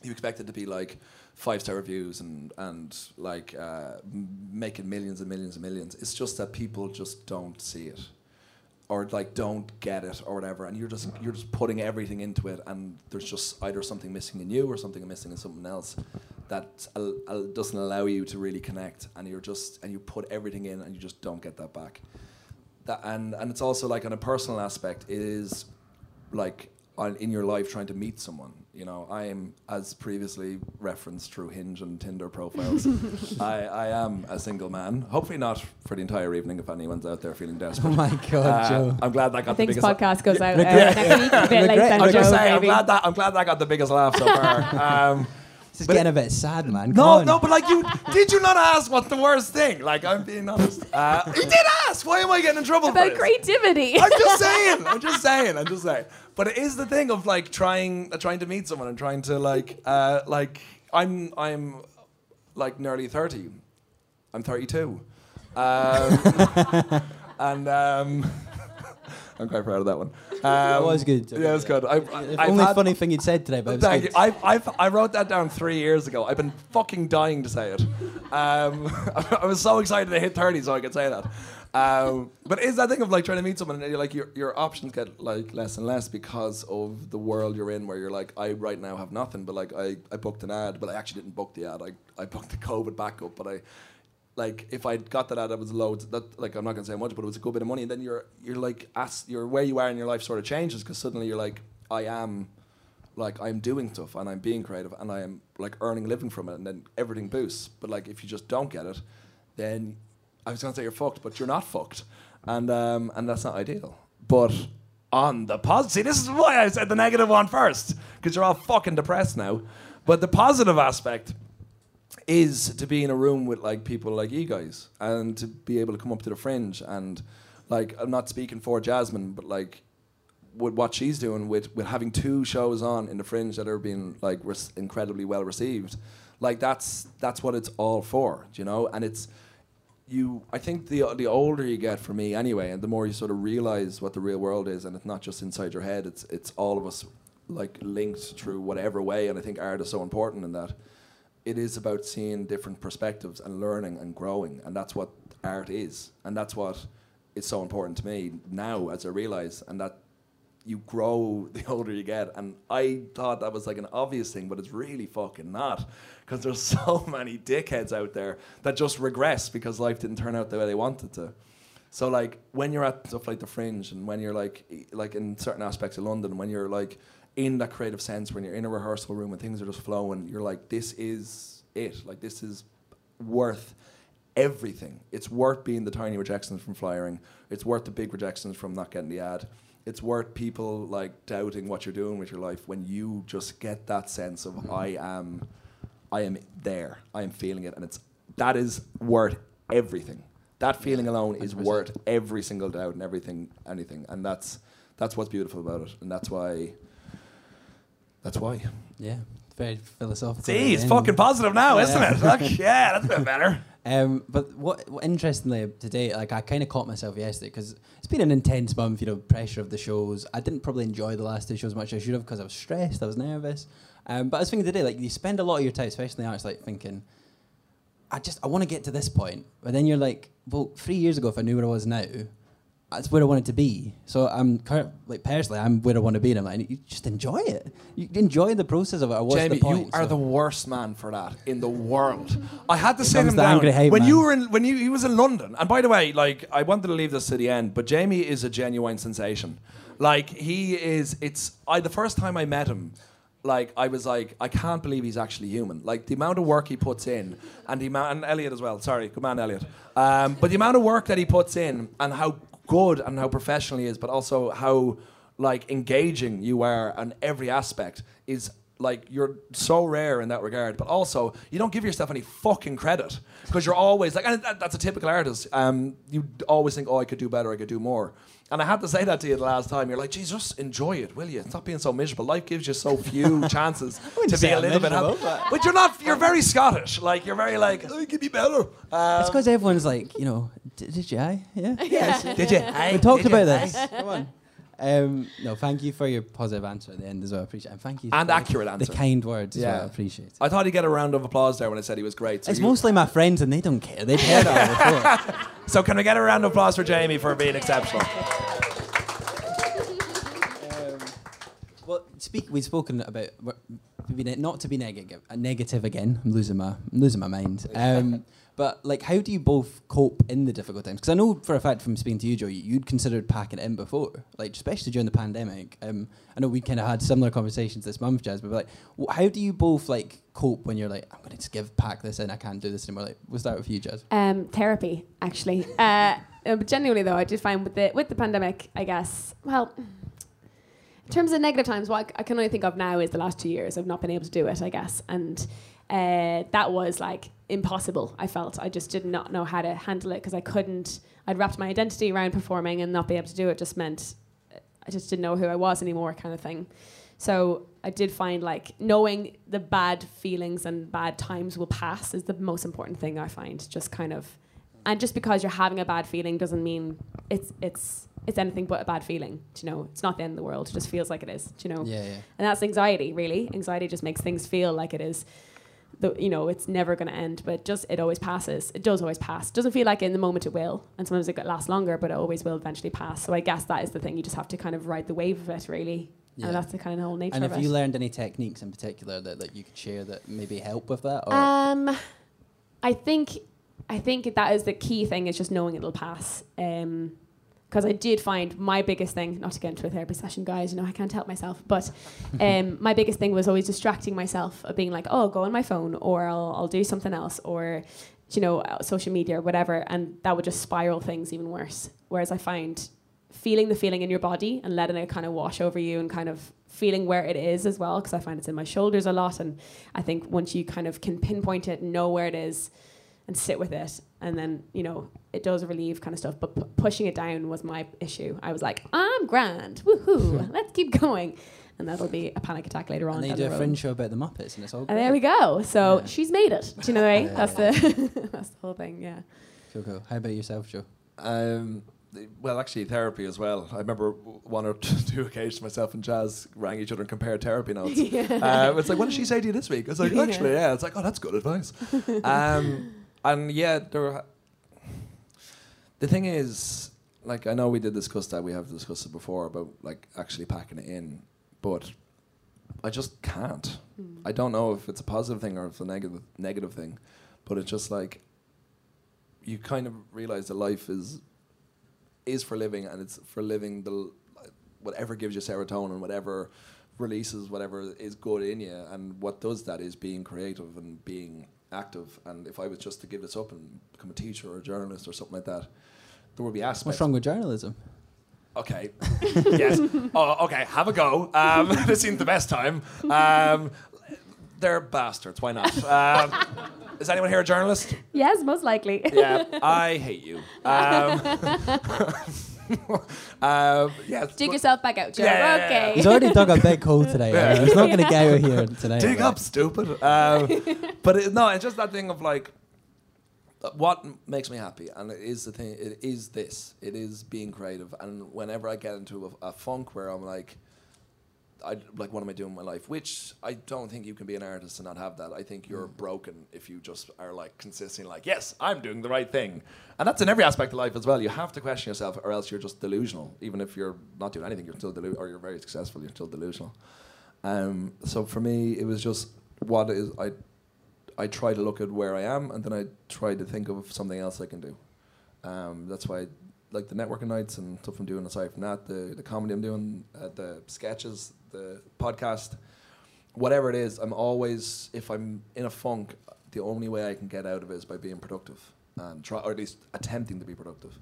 Speaker 4: You expect it to be like five star reviews and and like uh, making millions and millions and millions. It's just that people just don't see it, or like don't get it or whatever, and you're just you're just putting everything into it, and there's just either something missing in you or something missing in someone else that al- al- doesn't allow you to really connect, and you're just and you put everything in, and you just don't get that back. That and and it's also like on a personal aspect, it is like on, in your life trying to meet someone. You know, I am, as previously referenced through Hinge and Tinder profiles, I, I am a single man. Hopefully not for the entire evening if anyone's out there feeling desperate.
Speaker 2: Oh my god,
Speaker 4: Uh,
Speaker 2: Joe.
Speaker 4: I'm glad that got
Speaker 3: I think
Speaker 4: the
Speaker 3: this
Speaker 4: biggest.
Speaker 3: podcast goes out uh, next week. A bit late than
Speaker 4: I'm
Speaker 3: Joe,
Speaker 4: just saying, I'm glad that I'm glad that got the biggest laugh so far. Um,
Speaker 2: This is
Speaker 4: but-
Speaker 2: getting a bit sad, man. Come
Speaker 4: no,
Speaker 2: on.
Speaker 4: no, but like you, did you not ask what's the worst thing? Like I'm being honest. Uh, you did ask. Why am I getting in trouble for
Speaker 3: About
Speaker 4: this?
Speaker 3: creativity.
Speaker 4: I'm just saying. I'm just saying. I'm just saying. But it is the thing of like trying, uh, trying to meet someone and trying to like, uh, like I'm, I'm, like nearly thirty. I'm thirty-two, um, and um, I'm quite proud of that one. Um,
Speaker 2: That was good.
Speaker 4: Yeah, it was good. I, I've
Speaker 2: only
Speaker 4: had-
Speaker 2: funny thing you'd said today, but
Speaker 4: Thank
Speaker 2: good.
Speaker 4: you. I, I've, I wrote that down three years ago. I've been fucking dying to say it. Um, I was so excited to hit 30 so I could say that. Um, but it's that thing of like trying to meet someone and you're like your, your options get like less and less because of the world you're in where you're like I right now have nothing but like I, I booked an ad but I actually didn't book the ad I, I booked the COVID backup but I like if I got that ad that was loads that like I'm not gonna say much but it was a good bit of money and then you're you're like as you're where you are in your life sort of changes because suddenly you're like I am like I'm doing stuff and I'm being creative and I am like earning a living from it and then everything boosts. But like if you just don't get it, then I was gonna say you're fucked, but you're not fucked. And um, and that's not ideal. But on the positive see this is why I said the negative one first, because you're all fucking depressed now. But the positive aspect is to be in a room with like people like you guys and to be able to come up to the fringe and like I'm not speaking for Jasmine, but like with what she's doing with with having two shows on in the fringe that are being like res- incredibly well received like that's that's what it's all for you know and it's you i think the the older you get for me anyway and the more you sort of realize what the real world is and it's not just inside your head it's it's all of us like linked through whatever way. And I think art is so important in that it is about seeing different perspectives and learning and growing, and that's what art is, and that's what is so important to me now as I realize, and that you grow the older you get. And I thought that was like an obvious thing, but it's really fucking not. Because there's so many dickheads out there that just regress because life didn't turn out the way they wanted to. So like when you're at stuff like the Fringe, and when you're like like in certain aspects of London, when you're like in that creative sense, when you're in a rehearsal room and things are just flowing, you're like, this is it. Like this is worth everything. It's worth being the tiny rejections from flyering. It's worth the big rejections from not getting the ad. It's worth people like doubting what you're doing with your life when you just get that sense of mm-hmm. I am, I am there. I am feeling it, and it's that is worth everything. That feeling alone is
Speaker 2: 100%.
Speaker 4: worth every single doubt and everything, anything, and that's that's what's beautiful about it, and that's why. That's why.
Speaker 2: Yeah, very philosophical.
Speaker 4: See, it's fucking positive now,
Speaker 2: Yeah.
Speaker 4: isn't it? Like, yeah, that's a bit better.
Speaker 2: Um, but what, what interestingly today, like I kind of caught myself yesterday because it's been an intense month. You know, pressure of the shows. I didn't probably enjoy the last two shows as much as I should have because I was stressed. I was nervous. Um, but I was thinking today, like you spend a lot of your time, especially in the arts, like thinking, I just I want to get to this point. But then you're like, well, three years ago, if I knew where I was now, that's where I wanted to be. So I'm like personally, I'm where I want to be, and I'm like, you just enjoy it. You enjoy the process of it. Or
Speaker 4: Jamie,
Speaker 2: the point?
Speaker 4: you are
Speaker 2: So-
Speaker 4: the worst man for that in the world. I had to sit
Speaker 2: comes
Speaker 4: him down
Speaker 2: angry hate
Speaker 4: when
Speaker 2: man.
Speaker 4: you were in when you he was in London. And by the way, like I wanted to leave this to the end, but Jamie is a genuine sensation. Like he is. It's I the first time I met him. Like I was like, I can't believe he's actually human. Like the amount of work he puts in, and the amount, and Elliot as well. Sorry, good man, Elliot. Um, but the amount of work that he puts in, and how good and how professional he is, but also how like engaging you are on every aspect is like you're so rare in that regard. But also, you don't give yourself any fucking credit because you're always like, and that, that's a typical artist. Um, you always think, oh, I could do better, I could do more. And I had to say that to you the last time. You're like, geez, just enjoy it, will you? Stop being so miserable. Life gives you so few chances to be a little bit happy.
Speaker 2: but-
Speaker 4: But you're not. You're very Scottish. Like you're very like, oh, it could be better. Um,
Speaker 2: It's because everyone's like, you know, did, did you? I? Yeah.
Speaker 3: Yeah.
Speaker 4: did you?
Speaker 2: we talked about this. Come on. Um, no, thank you for your positive answer at the end as well. I appreciate it. And thank you
Speaker 4: And
Speaker 2: for
Speaker 4: accurate answer.
Speaker 2: The kind words as
Speaker 4: Yeah.
Speaker 2: well. I appreciate it.
Speaker 4: I thought he'd get a round of applause there when I said he was great. So
Speaker 2: It's
Speaker 4: you-
Speaker 2: mostly my friends and they don't care. They've heard it all before.
Speaker 4: So can we get a round of applause for Jamie for being exceptional?
Speaker 2: Well, speak. We've spoken about we've been not to be negative. Uh, negative again. I'm losing my I'm losing my mind. Um, but like, how do you both cope in the difficult times? Because I know for a fact from speaking to you, Joe, you- you'd considered packing in before, like especially during the pandemic. Um, I know we kind of had similar conversations this month, Jazz. But like, wh- how do you both like cope when you're like, I'm going to just give pack this in. I can't do this anymore. Like, we'll start with you, Jazz.
Speaker 3: Um, therapy, actually. Uh, but genuinely though, I did find with the with the pandemic, I guess. Well, in terms of negative times, what I can only think of now is the last two years of not being able to do it. I guess, and uh, that was like impossible. I felt I just did not know how to handle it because I couldn't. I'd wrapped my identity around performing and not be able to do it just meant I just didn't know who I was anymore, kind of thing. So I did find like knowing the bad feelings and bad times will pass is the most important thing I find. Just kind of, and just because you're having a bad feeling doesn't mean it's it's it's anything but a bad feeling. Do you know? It's not the end of the world. It just feels like it is. Do you know?
Speaker 2: Yeah, yeah.
Speaker 3: And that's anxiety, really. Anxiety just makes things feel like it is. The, you know, it's never going to end, but just it always passes. It does always pass. Doesn't feel like in the moment it will, and sometimes it lasts longer, but it always will eventually pass. So I guess that is the thing. You just have to kind of ride the wave of it, really,
Speaker 2: Yeah.
Speaker 3: and that's the kind of whole nature
Speaker 2: And
Speaker 3: of
Speaker 2: have
Speaker 3: it.
Speaker 2: you learned any techniques in particular that, that you could share that maybe help with that? Or
Speaker 3: Um, I think I think that is the key thing is just knowing it'll pass. Um, because I did find my biggest thing, not to get into a therapy session, guys, you know, I can't help myself, but um, my biggest thing was always distracting myself of being like, oh, I'll go on my phone or I'll, I'll do something else or, you know, uh, social media or whatever. And that would just spiral things even worse. Whereas I find feeling the feeling in your body and letting it kind of wash over you and kind of feeling where it is as well, because I find it's in my shoulders a lot. And I think once you kind of can pinpoint it, know where it is, and sit with it, and then you know it does relieve kind of stuff. But pu- pushing it down was my issue. I was like, I'm grand, woohoo, let's keep going, and that'll be a panic attack later on.
Speaker 2: and then you
Speaker 3: down
Speaker 2: do
Speaker 3: the
Speaker 2: a
Speaker 3: road.
Speaker 2: fringe show about the Muppets, and it's all.
Speaker 3: And
Speaker 2: great.
Speaker 3: there we go. So
Speaker 2: Yeah.
Speaker 3: she's made it. Do you know what I mean? That's the that's the whole thing. Yeah.
Speaker 2: Cool, cool. How about yourself, Joe?
Speaker 4: Um, well, actually, therapy as well. I remember one or two occasions myself and Jazz rang each other and compared therapy notes. uh, it's like, what did she say to you this week? It's like,
Speaker 3: Yeah.
Speaker 4: actually, yeah. It's like, oh, that's good advice. um, and yeah, there. The thing is, like, I know we did discuss that. We have discussed it before about like actually packing it in, but I just can't. Hmm. I don't know if it's a positive thing or if it's a negative negative thing, but it's just like you kind of realize that life is is for living and it's for living the l- whatever gives you serotonin, whatever releases whatever is good in you, and what does that is being creative and being active. And if I was just to give this up and become a teacher or a journalist or something like that, there would be aspects.
Speaker 2: What's wrong with journalism?
Speaker 4: Okay. yes. Oh, okay. Have a go. Um, this seems the best time. Um, they're bastards. Why not? Um, is anyone here a journalist?
Speaker 3: Yes, most likely.
Speaker 4: Yeah. I hate you. Um, um, yes.
Speaker 3: Dig yourself back out, Joe.
Speaker 4: Yeah, yeah, yeah,
Speaker 3: okay.
Speaker 2: He's already dug a big hole today.
Speaker 4: Yeah.
Speaker 2: He's not going to get out here today.
Speaker 4: Dig up, stupid. Um, but it, no, it's just that thing of like, what makes me happy, and it is the thing. It is this. It is being creative, and whenever I get into a, a funk where I'm like, I like, what am I doing with my life? Which I don't think you can be an artist and not have that. I think you're broken if you just are like consistently like, yes, I'm doing the right thing, and that's in every aspect of life as well. You have to question yourself, or else you're just delusional. Even if you're not doing anything, you're still delu- or you're very successful, you're still delusional. Um, so for me, it was just what is I. I try to look at where I am, and then I try to think of something else I can do. Um, that's why, I like the networking nights and stuff I'm doing aside from that, the the comedy I'm doing, uh, the sketches, the podcast, whatever it is, I'm always if I'm in a funk, the only way I can get out of it is by being productive and try, or at least attempting to be productive.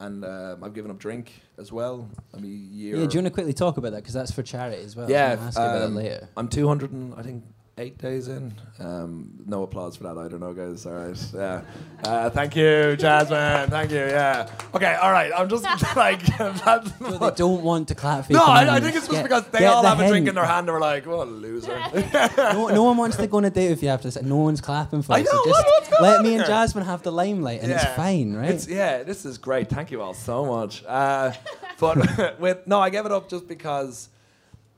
Speaker 4: And um, I've given up drink as well. I'm a year.
Speaker 2: Yeah, do you want to quickly talk about that? Because that's for charity as well.
Speaker 4: Yeah,
Speaker 2: I'm ask you about
Speaker 4: um,
Speaker 2: it later.
Speaker 4: I'm 200 and I think eight days in. Um, no applause for that. I don't know, guys. All right. Yeah. Uh, thank you, Jasmine. Thank you. Yeah. Okay. All right. I'm just like that's.
Speaker 2: So they don't want to clap for you.
Speaker 4: No, I, I think it's just
Speaker 2: get-
Speaker 4: because they all
Speaker 2: the
Speaker 4: have a drink in their hand and we're like, what a loser.
Speaker 2: no, no one wants to go on a date with you after this. No one's clapping for
Speaker 4: I
Speaker 2: you.
Speaker 4: know,
Speaker 2: So just
Speaker 4: what- what's going
Speaker 2: let
Speaker 4: on
Speaker 2: me and? Jasmine have the limelight, and it's fine, right?
Speaker 4: It's, yeah, this is great. Thank you all so much. Uh, but with no, I gave it up just because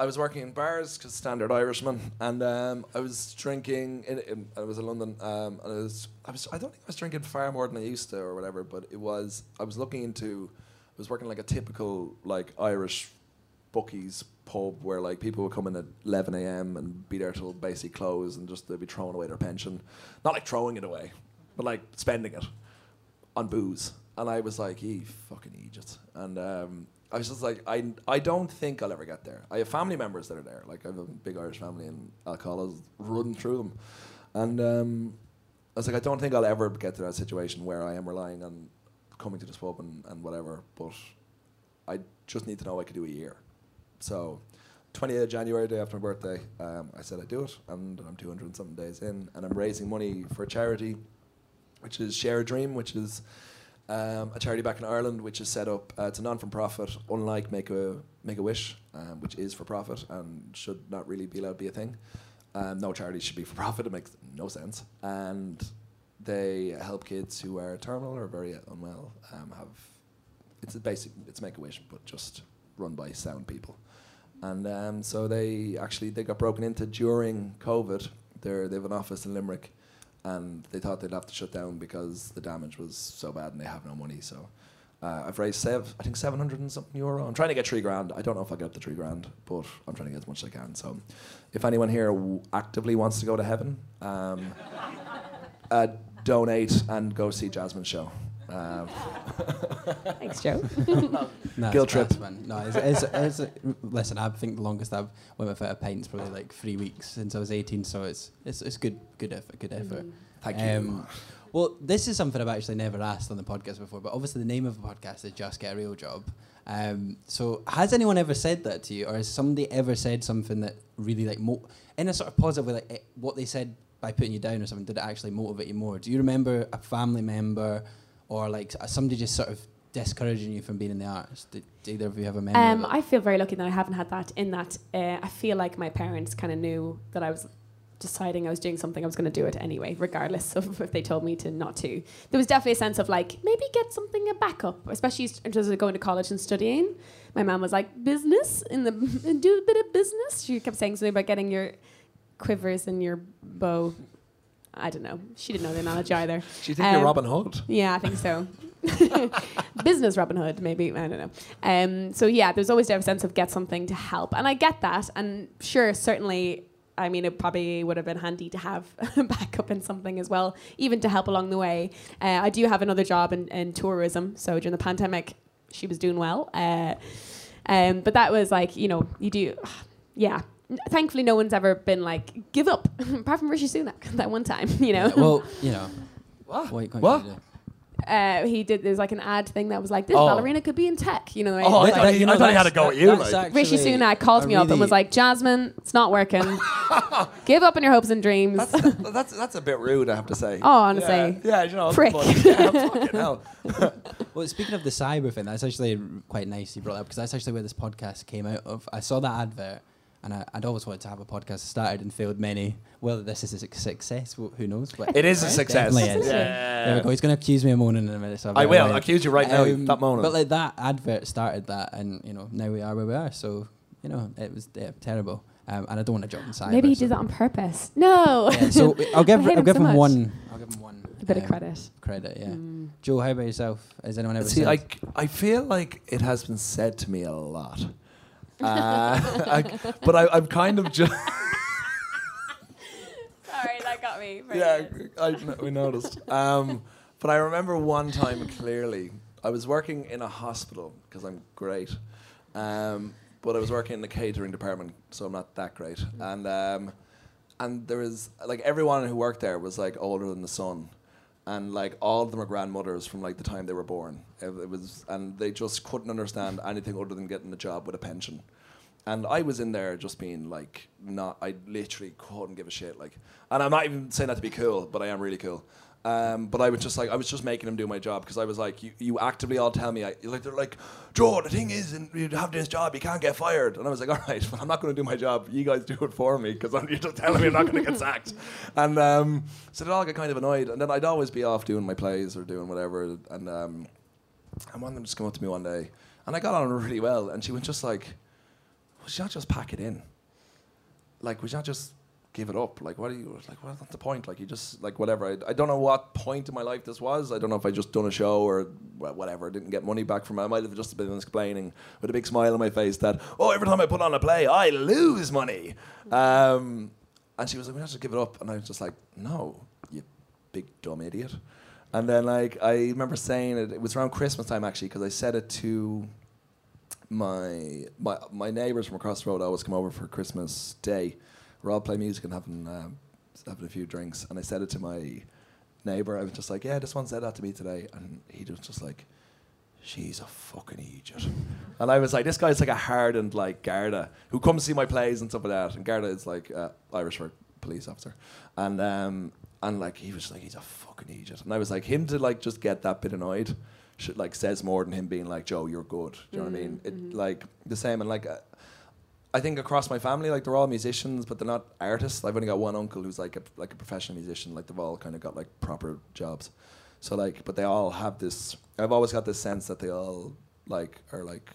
Speaker 4: I was working in bars because standard Irishman, and um, I was drinking. In, in, I was in London, um, and I was, I was. I don't think I was drinking far more than I used to, or whatever. But it was. I was looking into. I was working like a typical like Irish bookies pub where like people would come in at 11 a.m. and be there till basically close and just they'd be throwing away their pension. Not like throwing it away, but like spending it on booze. And I was like, ye fucking Egypt. And um, I was just like, I, I don't think I'll ever get there. I have family members that are there. Like, I have a big Irish family, and alcohol is running through them. And um, I was like, I don't think I'll ever get to that situation where I am relying on coming to this pub and, and whatever. But I just need to know I could do a year. So, 20th of January, day after my birthday, um, I said I'd do it, and I'm 200 and something days in, and I'm raising money for a charity, which is Share a Dream, which is um, a charity back in Ireland, which is set up. Uh, it's a non-for-profit, unlike Make a Make a Wish, um, which is for profit and should not really be allowed to be a thing. Um, no charity should be for profit. It makes no sense. And they help kids who are terminal or very unwell um, have. It's a basic. It's Make a Wish, but just run by sound people. And um, so they actually they got broken into during COVID. They're, they have an office in Limerick, and they thought they'd have to shut down because the damage was so bad and they have no money. So uh, I've raised sev- I think seven hundred and something euro. I'm trying to get three grand. I don't know if I get up to three grand, but I'm trying to get as much as I can. So if anyone here w- actively wants to go to heaven, um, uh, donate and go see Jasmine's show. Um,
Speaker 3: Thanks, Joe.
Speaker 2: No,
Speaker 4: Guilt
Speaker 2: it's
Speaker 4: trip.
Speaker 2: class, man. No, it's, it's, it's, listen, I think the longest I've went without a pint is probably like three weeks since I was 18. So it's it's, it's good good effort, good effort.
Speaker 4: Thank you.
Speaker 2: Um, well, this is something I've actually never asked on the podcast before, but obviously the name of the podcast is Just Get a Real Job. Um, so has anyone ever said that to you, or has somebody ever said something that really like mo- in a sort of positive way, like eh, what they said by putting you down or something? Did it actually motivate you more? Do you remember a family member or like somebody just sort of discouraging you from being in the arts? Did, did either of you have a memory?
Speaker 3: Um. I feel very lucky that I haven't had that. In that, uh, I feel like my parents kind of knew that I was deciding I was doing something, I was going to do it anyway, regardless of if they told me to not to. There was definitely a sense of like maybe get something a backup, especially in terms of going to college and studying. My mom was like business in the do a bit of business. She kept saying something about getting your quivers and your bow. I don't know. She didn't know the analogy either.
Speaker 4: Do you think
Speaker 3: Um,
Speaker 4: you're Robin Hood?
Speaker 3: Yeah, I think so. Business Robin Hood, maybe. I don't know. Um, so yeah, there's always a sense of get something to help, and I get that. And sure, certainly, I mean, it probably would have been handy to have backup in something as well, even to help along the way. Uh, I do have another job in, in tourism, so during the pandemic, she was doing well. Uh, um, but that was like, you know, you do, yeah. Thankfully, no one's ever been like, give up, apart from Rishi Sunak that one time, you know.
Speaker 2: well, you know.
Speaker 4: What?
Speaker 2: What?
Speaker 4: What?
Speaker 3: uh, he did. There's like an ad thing that was like, "This
Speaker 4: Oh.
Speaker 3: ballerina could be in tech." You know, the way
Speaker 4: Oh, I
Speaker 3: it's
Speaker 4: thought
Speaker 3: like,
Speaker 4: he- I thought he had a go at you, like.
Speaker 3: Rishi Sunak called me up and was like, "Jasmine, it's not working. Give up on your hopes and dreams."
Speaker 4: That's, that's that's a bit rude, I have to say.
Speaker 3: Oh, honestly.
Speaker 4: yeah, yeah you know,
Speaker 3: Prick.
Speaker 4: but- yeah, fucking hell.
Speaker 2: Well, speaking of the cyber thing, that's actually quite nice you brought that up because that's actually where this podcast came out of. I saw that advert and I, I'd always wanted to have a podcast started and failed many. Whether this is a success, wh- who knows? But
Speaker 4: It is a success.
Speaker 2: Is.
Speaker 4: Yeah.
Speaker 2: There we go. He's going to accuse me of moaning in a minute. So
Speaker 4: I
Speaker 2: bear
Speaker 4: will
Speaker 2: with.
Speaker 4: accuse you right now.
Speaker 2: Um,
Speaker 4: That moaning.
Speaker 2: But like that advert started that, and you know now we are where we are. So you know it was yeah, terrible. Um, and I don't want to jump inside.
Speaker 3: Maybe he
Speaker 2: so-
Speaker 3: did that on purpose. No.
Speaker 2: Yeah, so I'll give
Speaker 3: I hate
Speaker 2: I'll
Speaker 3: him
Speaker 2: give
Speaker 3: so
Speaker 2: him
Speaker 3: much.
Speaker 2: one. I'll give him one.
Speaker 3: a bit of
Speaker 2: um,
Speaker 3: credit.
Speaker 2: Credit, yeah.
Speaker 3: Mm.
Speaker 2: Joe, how about yourself? Has anyone ever
Speaker 4: See,
Speaker 2: said?
Speaker 4: I, I feel like it has been said to me a lot. Uh, I, but I, I'm kind of just.
Speaker 3: Sorry, that got me.
Speaker 4: yeah, I, we noticed. Um, but I remember one time clearly. I was working in a hospital because I'm great, um, but I was working in the catering department, so I'm not that great. And um, and there was like everyone who worked there was like older than the sun, and like all of them are grandmothers from like the time they were born. It, it was, and they just couldn't understand anything other than getting a job with a pension. And I was in there just being like, not, I literally couldn't give a shit. Like, and I'm not even saying that to be cool, but I am really cool. Um, but I was just like, I was just making him do my job because I was like, you, you actively all tell me, I, like, they're like, Joe, the thing is, and you have this job, you can't get fired. And I was like, all right, well, I'm not going to do my job. You guys do it for me because you're just telling me I'm not going to get sacked. And um, so they all get kind of annoyed. And then I'd always be off doing my plays or doing whatever. And um, and one of them just came up to me one day, and I got on really well. And she was just like, "Would you not just pack it in? Like, would you not just give it up? Like, what are you like? What's the point? Like, you just like whatever. I, I don't know what point in my life this was. I don't know if I just done a show or wha- whatever. Didn't get money back from it. I might have just been explaining with a big smile on my face that oh, every time I put on a play, I lose money. Um, and she was like, "We have to give it up." And I was just like, "No, you big dumb idiot." And then like I remember saying it. It was around Christmas time actually because I said it to my my my neighbors from across the road. always come over for Christmas Day. We're all playing music and having um, having a few drinks. And I said it to my neighbor. I was just like, "Yeah, this one said that to me today," and he was just like. She's a fucking idiot. And I was like, this guy's like a hardened like Garda who comes to see my plays and stuff like that. And Garda is like uh, Irish for police officer. And um, and like he was like, he's a fucking idiot. And I was like, him to like just get that bit annoyed, should like says more than him being like, Joe, you're good. Do you know what I mean? It like the same and like. Uh, I think across my family, like they're all musicians, but they're not artists. I've only got one uncle who's like a like a professional musician. Like they've all kind of got like proper jobs. So like, but they all have this. I've always got this sense that they all like are like,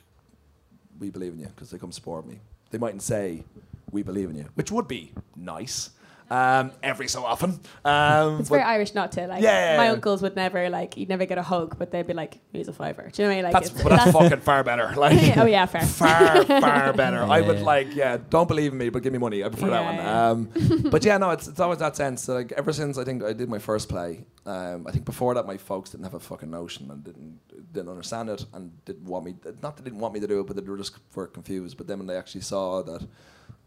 Speaker 4: we believe in you because they come support me. They mightn't say we believe in you, which would be nice um, every so often. Um,
Speaker 3: It's very Irish not to like.
Speaker 4: Yeah, yeah,
Speaker 3: my
Speaker 4: yeah.
Speaker 3: uncles would never like. You'd never get a hug, but they'd be like, "Here's a fiver." Do you know what I mean? Like,
Speaker 4: that's
Speaker 3: it's,
Speaker 4: but that's fucking far better. Like,
Speaker 3: oh yeah, fair.
Speaker 4: far far better. I would like yeah. Don't believe in me, but give me money. I prefer
Speaker 3: Yeah,
Speaker 4: that
Speaker 3: yeah.
Speaker 4: one. Um, but yeah, no, it's it's always that sense. Like ever since I think I did my first play, um, I think before that my folks didn't have a fucking notion and didn't didn't understand it and didn't want me. Not that they didn't want me to do it, but they were just were confused. But then when they actually saw that.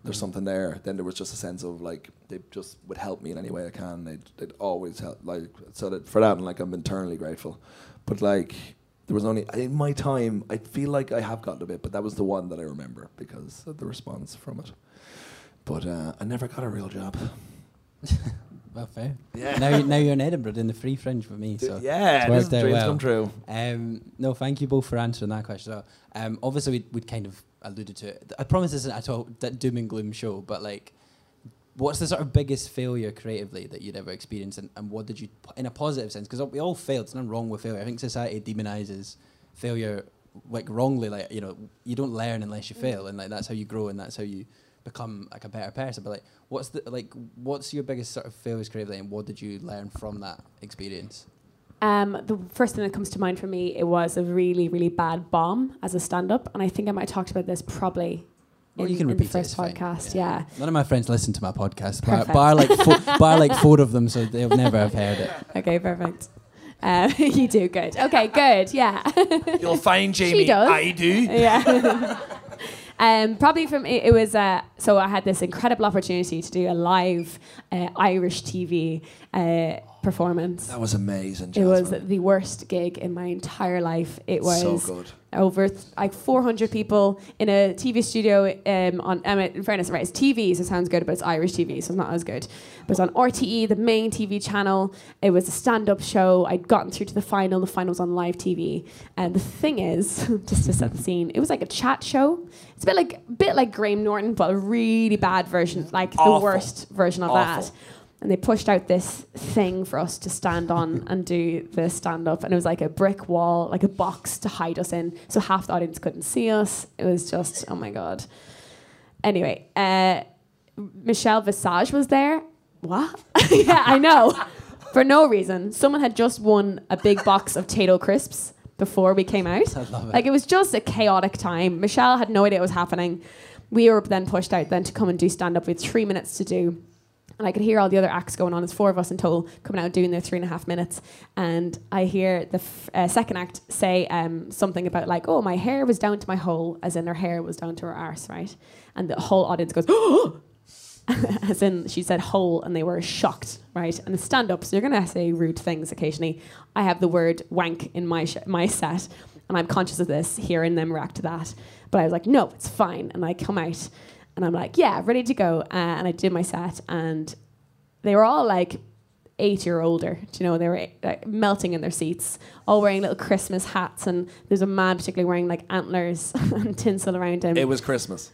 Speaker 4: There's something there. Then there was just a sense of like they just would help me in any way I can. They'd, they'd always help. Like so that for that, and like I'm internally grateful. But like there was only in my time. I feel like I have gotten a bit, but that was the one that I remember because of the response from it. But uh, I never got a real job.
Speaker 2: well, fair.
Speaker 4: Yeah.
Speaker 2: Now, now you're in Edinburgh doing the free fringe with me. So
Speaker 4: yeah,
Speaker 2: it's worked out
Speaker 4: dreams
Speaker 2: well.
Speaker 4: come true.
Speaker 2: Um, no, thank you both for answering that question. Um, obviously, we'd, we would kind of alluded to it. I promise this isn't at all that doom and gloom show, but like what's the sort of biggest failure creatively that you'd ever experienced, and, and what did you, in a positive sense, because we all failed. There's nothing wrong with failure. I think society demonizes failure like wrongly. Like you know, you don't learn unless you fail, and like that's how you grow, and that's how you become like a better person. But like, what's the like, what's your biggest sort of failures creatively, and what did you learn from that experience?
Speaker 3: Um, the first thing that comes to mind for me, it was a really, really bad bomb as a stand-up, and I think I might have talked about this probably
Speaker 2: Well,
Speaker 3: in,
Speaker 2: you can
Speaker 3: in the
Speaker 2: repeat it,
Speaker 3: first
Speaker 2: it's
Speaker 3: podcast. Yeah.
Speaker 2: None of my friends listen to my podcast, bar, bar like fo- bar like four of them, so they'll never have heard it.
Speaker 3: Okay, perfect. Uh, you do good. Okay, good. Yeah.
Speaker 4: You'll find Jamie.
Speaker 3: She
Speaker 4: Jamie.
Speaker 3: does.
Speaker 4: I do.
Speaker 3: yeah. um, probably from it, it was uh, so I had this incredible opportunity to do a live uh, Irish TV uh, performance.
Speaker 4: That was amazing.
Speaker 3: It was the worst gig in my entire life. It was
Speaker 4: so good.
Speaker 3: over th- like 400 people in a TV studio. Um, on um, in fairness, right, it's TV, so it sounds good, but it's Irish TV, so it's not as good. But was on RTE, the main TV channel. It was a stand-up show. I'd gotten through to the final. The final was on live TV. And the thing is, just to set the scene, it was like a chat show. It's a bit like a bit like Graham Norton, but a really bad version, like
Speaker 4: Awful.
Speaker 3: the worst version of
Speaker 4: Awful.
Speaker 3: that and they pushed out this thing for us to stand on and do the stand up and it was like a brick wall like a box to hide us in. So half the audience couldn't see us. It was just oh my god. Anyway uh, michelle visage was there. What? Yeah i know. For no reason. Someone had just won a big box of Tayto crisps before we came out.
Speaker 2: I love it.
Speaker 3: like it was just a chaotic time. Michelle had no idea what was happening. We were then pushed out then to come and do stand up with three minutes to do and I could hear all the other acts going on. There's four of us in total coming out doing their three and a half minutes, and I hear the f- uh, second act say um, something about like, "Oh, my hair was down to my hole," as in her hair was down to her arse, right? And the whole audience goes, "Oh!" as in she said hole, and they were shocked, right? And the stand-up, so you're gonna say rude things occasionally. I have the word wank in my sh- my set, and I'm conscious of this, hearing them react to that. But I was like, "No, it's fine," and I come out. And I'm like, yeah, ready to go. Uh, and I did my set, and they were all like eight year older. Do you know, they were like, melting in their seats, all wearing little Christmas hats. And there's a man particularly wearing like antlers and tinsel around him.
Speaker 4: It was Christmas.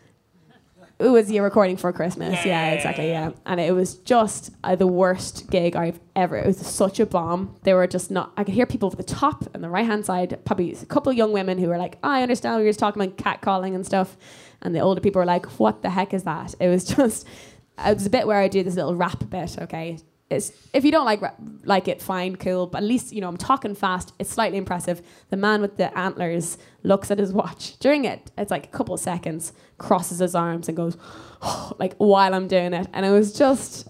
Speaker 3: It was you recording for Christmas. Yeah, exactly. Yeah, and it was just uh, the worst gig I've ever. It was such a bomb. They were just not. I could hear people at the top and the right hand side. Probably a couple of young women who were like, "I understand we were just talking about catcalling and stuff," and the older people were like, "What the heck is that?" It was just. It was a bit where I do this little rap bit. Okay, it's if you don't like like it, fine, cool. But at least you know I'm talking fast. It's slightly impressive. The man with the antlers looks at his watch during it. It's like a couple of seconds. Crosses his arms and goes, like while I'm doing it, and it was just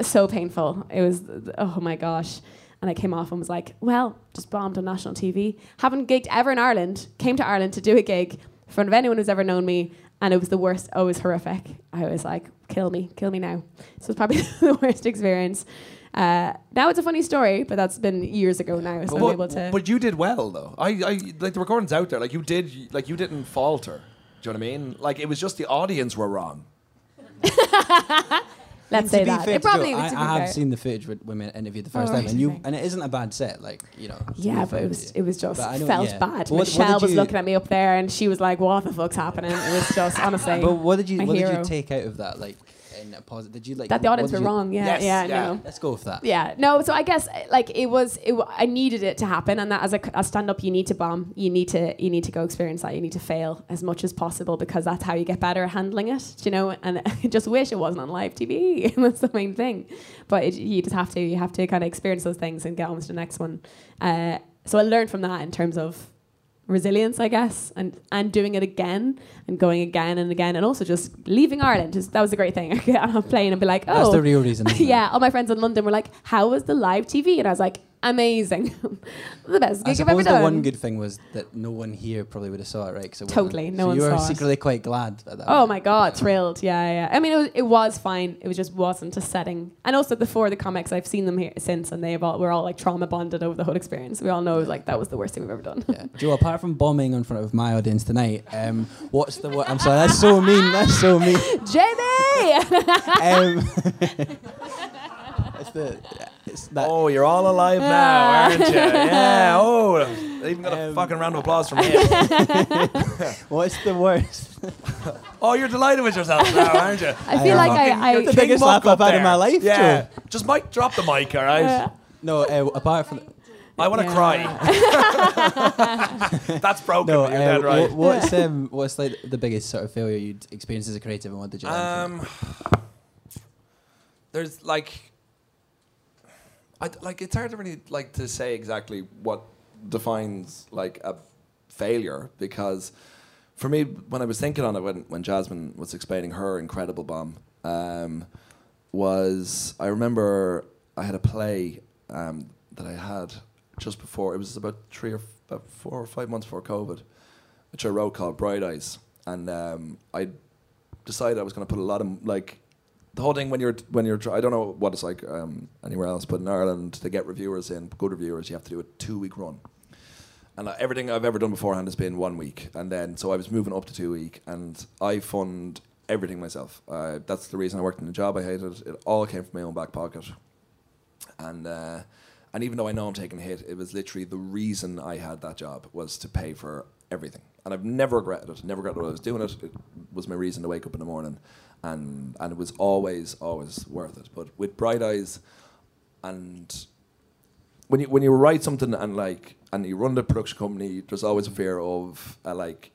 Speaker 3: so painful. It was oh my gosh. And I came off and was like, well, just bombed on national TV. Haven't gigged ever in Ireland. Came to Ireland to do a gig in front of anyone who's ever known me, and it was the worst. Oh, it was horrific. I was like, kill me, kill me now. So it's probably the worst experience. Uh, now it's a funny story, but that's been years ago now. So I'm
Speaker 4: but,
Speaker 3: able to.
Speaker 4: but you did well though. I, I like the recording's out there. Like you did. Like you didn't falter. Do you know what I mean? Like it was just the audience were wrong.
Speaker 3: Let's say that. It probably
Speaker 2: Joe, I, I have seen the footage with women interviewed the first
Speaker 3: Oh,
Speaker 2: time,
Speaker 3: right,
Speaker 2: and you and it isn't a bad set. Like you know.
Speaker 3: Yeah, but it was it was just
Speaker 2: know-
Speaker 3: felt
Speaker 2: yeah.
Speaker 3: bad.
Speaker 2: What- what
Speaker 3: Michelle
Speaker 2: did
Speaker 3: was looking at me up there, and she was like, "What the fuck's happening?" It was just honestly.
Speaker 2: But what did you what did you take out of that? Like in a positive, did you like
Speaker 3: that the audience were
Speaker 2: you-
Speaker 3: wrong. Yeah,
Speaker 4: Yes,
Speaker 3: yeah,
Speaker 4: yeah.
Speaker 3: no.
Speaker 2: Let's go with that.
Speaker 3: Yeah, no. So I guess like it was, it, I needed it to happen, and that as a, a stand-up, you need to bomb. You need to, you need to go experience that. You need to fail as much as possible because that's how you get better at handling it. You know, and I just wish it wasn't on live TV. that's the main thing. But it, you just have to, you have to kind of experience those things and get on to the next one. Uh, so I learned from that in terms of resilience, I guess, and and doing it again and going again and again, and also just leaving Ireland. Is, that was a great thing. I get on a plane and be like, oh,
Speaker 2: That's the oh. real reason.
Speaker 3: yeah, all my friends in London were like, "How was the live TV?" And I was like, "Amazing, the best gig I've ever
Speaker 2: suppose the
Speaker 3: done."
Speaker 2: one good thing was that no one here probably would have saw it, right? 'Cause it wasn't-
Speaker 3: Totally, no
Speaker 2: so
Speaker 3: one
Speaker 2: you were
Speaker 3: saw it.
Speaker 2: secretly quite glad at that.
Speaker 3: Oh
Speaker 2: moment.
Speaker 3: my god, thrilled! Yeah, yeah. I mean, it was, it was fine. It was just wasn't a setting. And also the four of the comics, I've seen them here since, and they've all we're all like trauma bonded over the whole experience. We all know like that was the worst thing we've ever done.
Speaker 2: Yeah. Joe, apart from bombing in front of my audience tonight, um, what's the? What, I'm sorry, that's so mean. That's so mean.
Speaker 3: Jamie.
Speaker 2: Um, it's the. It's that.
Speaker 4: Oh, you're all alive now, aren't you? Yeah. Oh, I even got a
Speaker 2: Um,
Speaker 4: fucking round of applause from him.
Speaker 2: What's the worst?
Speaker 4: oh, you're delighted with yourself now, aren't you?
Speaker 3: I feel like I,
Speaker 4: You're
Speaker 3: I
Speaker 2: the biggest
Speaker 4: muck
Speaker 2: laugh I've had in my
Speaker 4: there.
Speaker 2: life,
Speaker 4: Yeah,
Speaker 2: Joe.
Speaker 4: just mic, drop the mic, all right?
Speaker 3: Uh,
Speaker 2: No, uh, apart from
Speaker 4: I want to
Speaker 3: Yeah.
Speaker 4: cry. That's broken.
Speaker 2: no,
Speaker 4: you're
Speaker 2: uh,
Speaker 4: dead right.
Speaker 2: wha- what's um, what's like the biggest sort of failure you'd experienced as a creative, and what did you learn? from it?
Speaker 4: Um, there's like, I like it's hard to really like to say exactly what defines like a failure because for me when I was thinking on it when when Jasmine was explaining her incredible bomb um, was I remember I had a play um, that I had just before it was about three or f- about four or five months before COVID, which I wrote called Bright Eyes, and um, I decided I was going to put a lot of like the whole thing when you're when you're I don't know what it's like um, anywhere else, but in Ireland to get reviewers in, good reviewers, you have to do a two week run. And uh, everything I've ever done beforehand has been one week, and then so I was moving up to two week, and I fund everything myself. Uh, that's the reason I worked in the job I hated. It all came from my own back pocket, and uh, and even though I know I'm taking a hit, it was literally the reason I had that job was to pay for everything, and I've never regretted it. Never regretted what I was doing it. It was my reason to wake up in the morning, and and it was always always worth it. But with bright eyes, and when you when you write something and like and you run the production company, there's always a fear of uh, like.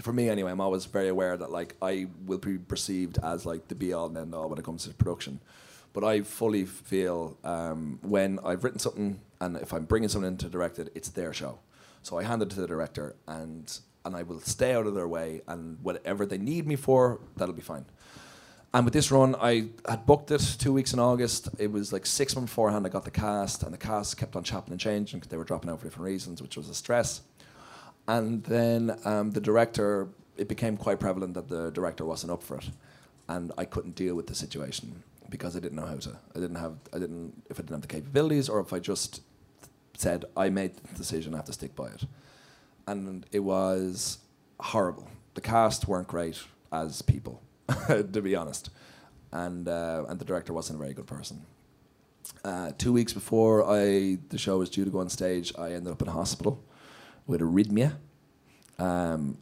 Speaker 4: For me, anyway, I'm always very aware that like I will be perceived as like the be all and end all when it comes to production. But I fully feel um, when I've written something and if I'm bringing something in to direct it, it's their show. So I hand it to the director and and I will stay out of their way and whatever they need me for, that'll be fine. And with this run, I had booked it two weeks in August. It was like six months beforehand. I got the cast, and the cast kept on chopping and changing because they were dropping out for different reasons, which was a stress. And then um, the director, it became quite prevalent that the director wasn't up for it, and I couldn't deal with the situation because I didn't know how to. I didn't have. I didn't. If I didn't have the capabilities, or if I just said I made the decision, I have to stick by it. And it was horrible. The cast weren't great as people, to be honest, and uh, and the director wasn't a very good person. Uh, two weeks before I the show was due to go on stage, I ended up in hospital with arrhythmia, um,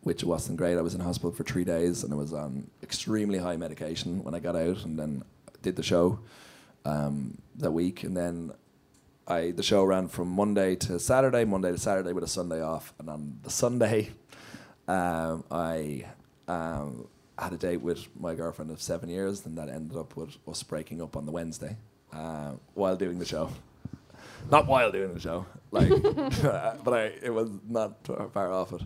Speaker 4: which wasn't great. I was in hospital for three days and I was on extremely high medication when I got out, and then did the show um, that week, and then I the show ran from Monday to Saturday, Monday to Saturday with a Sunday off, and on the Sunday, um, I um, had a date with my girlfriend of seven years, and that ended up with us breaking up on the Wednesday uh, while doing the show. Not while doing the show, like, but I it was not far off it.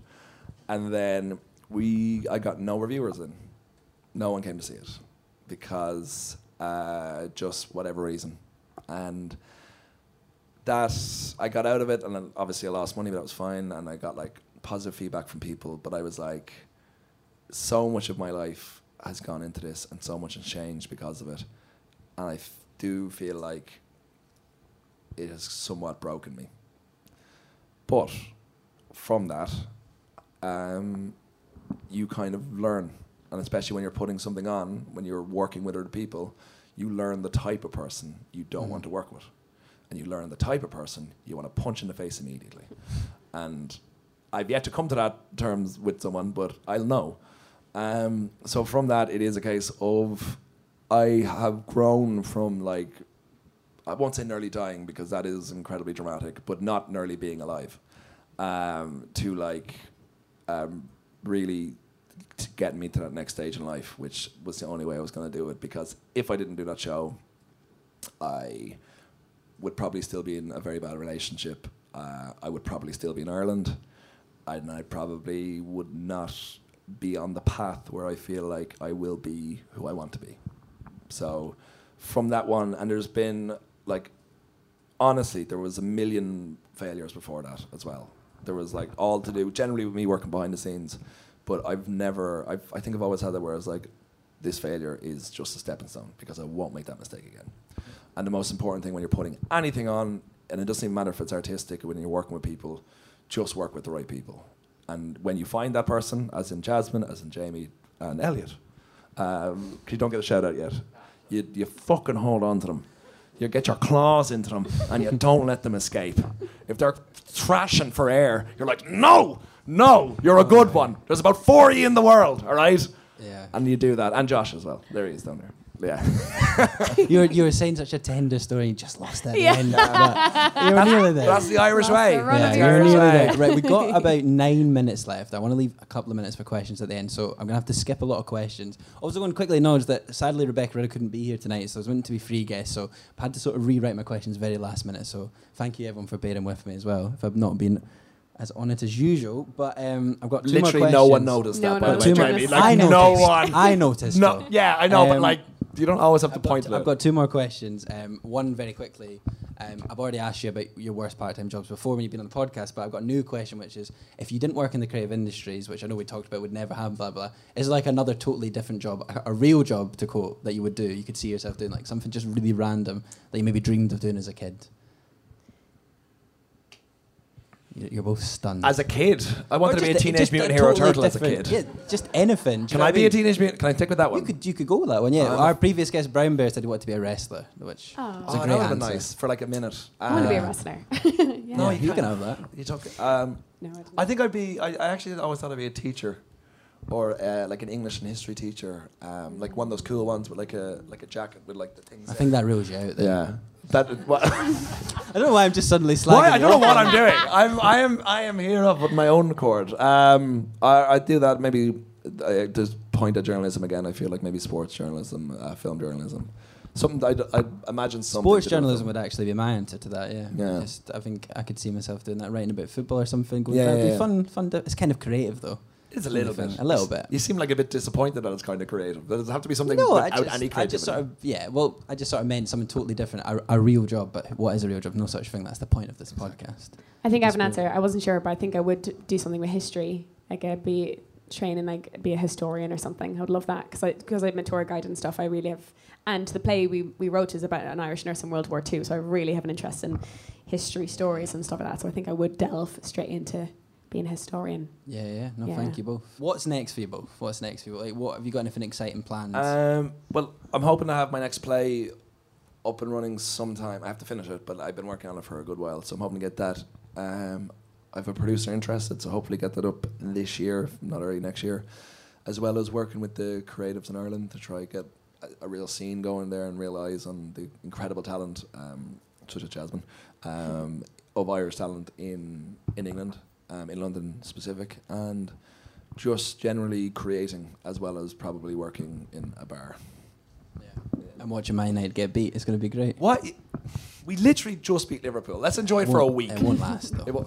Speaker 4: And then we, I got no reviewers in. No one came to see it because uh, just whatever reason, and that I got out of it, and then obviously I lost money, but that was fine, and I got like positive feedback from people. But I was like, so much of my life has gone into this, and so much has changed because of it, and I f- do feel like it has somewhat broken me. But from that, um, you kind of learn, and especially when you're putting something on, when you're working with other people, you learn the type of person you don't want to work with, and you learn the type of person you want to punch in the face immediately. And I've yet to come to that terms with someone, but I'll know. Um, so from that, it is a case of I have grown from like I won't say nearly dying because that is incredibly dramatic, but not nearly being alive. Um, to like um, really t- getting me to that next stage in life, which was the only way I was going to do it. Because if I didn't do that show, I would probably still be in a very bad relationship. Uh, I would probably still be in Ireland, and I probably would not be on the path where I feel like I will be who I want to be. So from that one, and there's been like, honestly, there was a million failures before that as well. There was like all to do generally with me working behind the scenes, but I've never. I've, I think I've always had that where I was like, this failure is just a stepping stone because I won't make that mistake again. And the most important thing when you're putting anything on, and it doesn't even matter if it's artistic when you're working with people, just work with the right people. And when you find that person, as in Jasmine, as in Jamie and Elliot, um, you don't get a shout out yet, you, you fucking hold on to them. You get your claws into them and you don't let them escape. if they're thrashing for air, you're like, no, no, you're a good one. There's about 40 in the world, all right?
Speaker 2: Yeah.
Speaker 4: And you do that. And Josh as well. There he is down there. Yeah.
Speaker 2: you were you were saying such a tender story, you just lost that. at
Speaker 3: Yeah.
Speaker 2: end. But you were nearly there.
Speaker 4: That's the Irish way.
Speaker 3: the run
Speaker 2: yeah,
Speaker 3: of the
Speaker 2: you're
Speaker 3: Irish
Speaker 4: way.
Speaker 2: there. Right, we got about nine minutes left. I want to leave a couple of minutes for questions at the end, so I'm gonna have to skip a lot of questions. Also, going to quickly acknowledge that sadly Rebecca Ritter couldn't be here tonight, so I was meant to be free guest, so I had to sort of rewrite my questions very last minute. So thank you everyone for bearing with me as well. If I've not been as on it as usual, but um, I've got two more
Speaker 4: Literally
Speaker 2: questions.
Speaker 4: no one noticed
Speaker 3: No,
Speaker 4: that,
Speaker 3: no,
Speaker 4: by
Speaker 3: no,
Speaker 4: the
Speaker 2: Two
Speaker 4: way,
Speaker 2: more-
Speaker 4: Jamie.
Speaker 3: journalists.
Speaker 4: Like,
Speaker 2: I
Speaker 4: no one.
Speaker 2: I noticed.
Speaker 4: No,
Speaker 2: though.
Speaker 4: yeah, I know, but
Speaker 2: Um,
Speaker 4: like, you don't always have to
Speaker 2: I've got,
Speaker 4: point to
Speaker 2: I've got two more questions. Um, one very quickly. Um, I've already asked you about your worst part-time jobs before when you've been on the podcast, but I've got a new question, which is: if you didn't work in the creative industries, which I know we talked about would never happen, blah blah, is like another totally different job, a, a real job to quote that you would do? You could see yourself doing like something just really random that you maybe dreamed of doing as a kid. You're you're both stunned.
Speaker 4: As a kid, I wanted to be a Teenage
Speaker 2: just
Speaker 4: Mutant
Speaker 2: a
Speaker 4: Hero
Speaker 2: totally
Speaker 4: Turtle as a
Speaker 2: different-
Speaker 4: kid.
Speaker 2: Yeah, just anything. Do you
Speaker 4: Can
Speaker 2: know
Speaker 4: I
Speaker 2: what
Speaker 4: be a
Speaker 2: mean?
Speaker 4: Teenage Mutant? Can I stick with that one?
Speaker 2: You could you could go with that one, yeah.
Speaker 4: I'm a-
Speaker 2: Our previous guest Brown Bear said he wanted to be a wrestler, which
Speaker 3: Oh.
Speaker 2: is
Speaker 4: Oh,
Speaker 2: a
Speaker 4: that
Speaker 2: great
Speaker 4: would have been nice for like a minute.
Speaker 3: I want to be a
Speaker 4: Uh,
Speaker 3: wrestler. yeah.
Speaker 4: No, you
Speaker 2: you can have that.
Speaker 4: You talk. Um,
Speaker 3: No, I didn't.
Speaker 4: I think I'd be. I, I actually always thought I'd be a teacher, or uh, like an English and history teacher, um, like one of those cool ones with like a like a jacket with like the things.
Speaker 2: I think that rules you out. Then.
Speaker 4: Yeah. That.
Speaker 2: I don't know why I'm just suddenly slagging.
Speaker 4: why? I don't know what I'm doing. I'm. I am. I am here of with my own accord. Um. I, I do that maybe. I just point at journalism again. I feel like maybe sports journalism, uh, film journalism, something. I I imagine something.
Speaker 2: Sports
Speaker 4: to
Speaker 2: journalism would actually be my answer to that. Yeah.
Speaker 4: Yeah.
Speaker 2: Just, I think I could see myself doing that, writing about football or something. Going
Speaker 4: Yeah,
Speaker 2: that'd
Speaker 4: yeah,
Speaker 2: be
Speaker 4: yeah.
Speaker 2: fun. Fun. To, it's kind of creative though.
Speaker 4: It's a little
Speaker 2: thing.
Speaker 4: bit.
Speaker 2: A little bit.
Speaker 4: You seem like a bit disappointed that it's kind of creative. Does it have to be something
Speaker 2: no, I
Speaker 4: without
Speaker 2: just,
Speaker 4: any
Speaker 2: I just sort of yeah. Well, I just sort of meant something totally different. A, a real job, but what is a real job? No such thing. That's the point of this podcast.
Speaker 3: I think I have an
Speaker 2: That's
Speaker 3: answer. I wasn't sure, but I think I would do something with history. Like I'd be training, like be a historian or something. I would love that because I because I'm a tour guide and stuff. I really have. And the play we, we wrote is about an Irish nurse in World War Two, so I really have an interest in history stories and stuff like that. So I think I would delve straight into being a historian.
Speaker 2: Yeah, yeah. No,
Speaker 3: Yeah.
Speaker 2: thank you both. What's next for you both? What's next for you? Like, what have you got? Anything exciting planned?
Speaker 4: Um, well, I'm hoping to have my next play up and running sometime. I have to finish it, but I've been working on it for a good while, so I'm hoping to get that. Um, I have a producer interested, so hopefully get that up this year, if not early next year, as well as working with the creatives in Ireland to try get a, a real scene going there and realise on the incredible talent, um, such as Jasmine, um, of Irish talent in in England, um, in London specific, and just generally creating as well as probably working in a bar.
Speaker 2: I'm watching my night get beat. It's going to be great.
Speaker 4: What? We literally just beat Liverpool. Let's enjoy it for a
Speaker 2: Won't-
Speaker 4: week.
Speaker 2: It won't last though.
Speaker 4: It wa-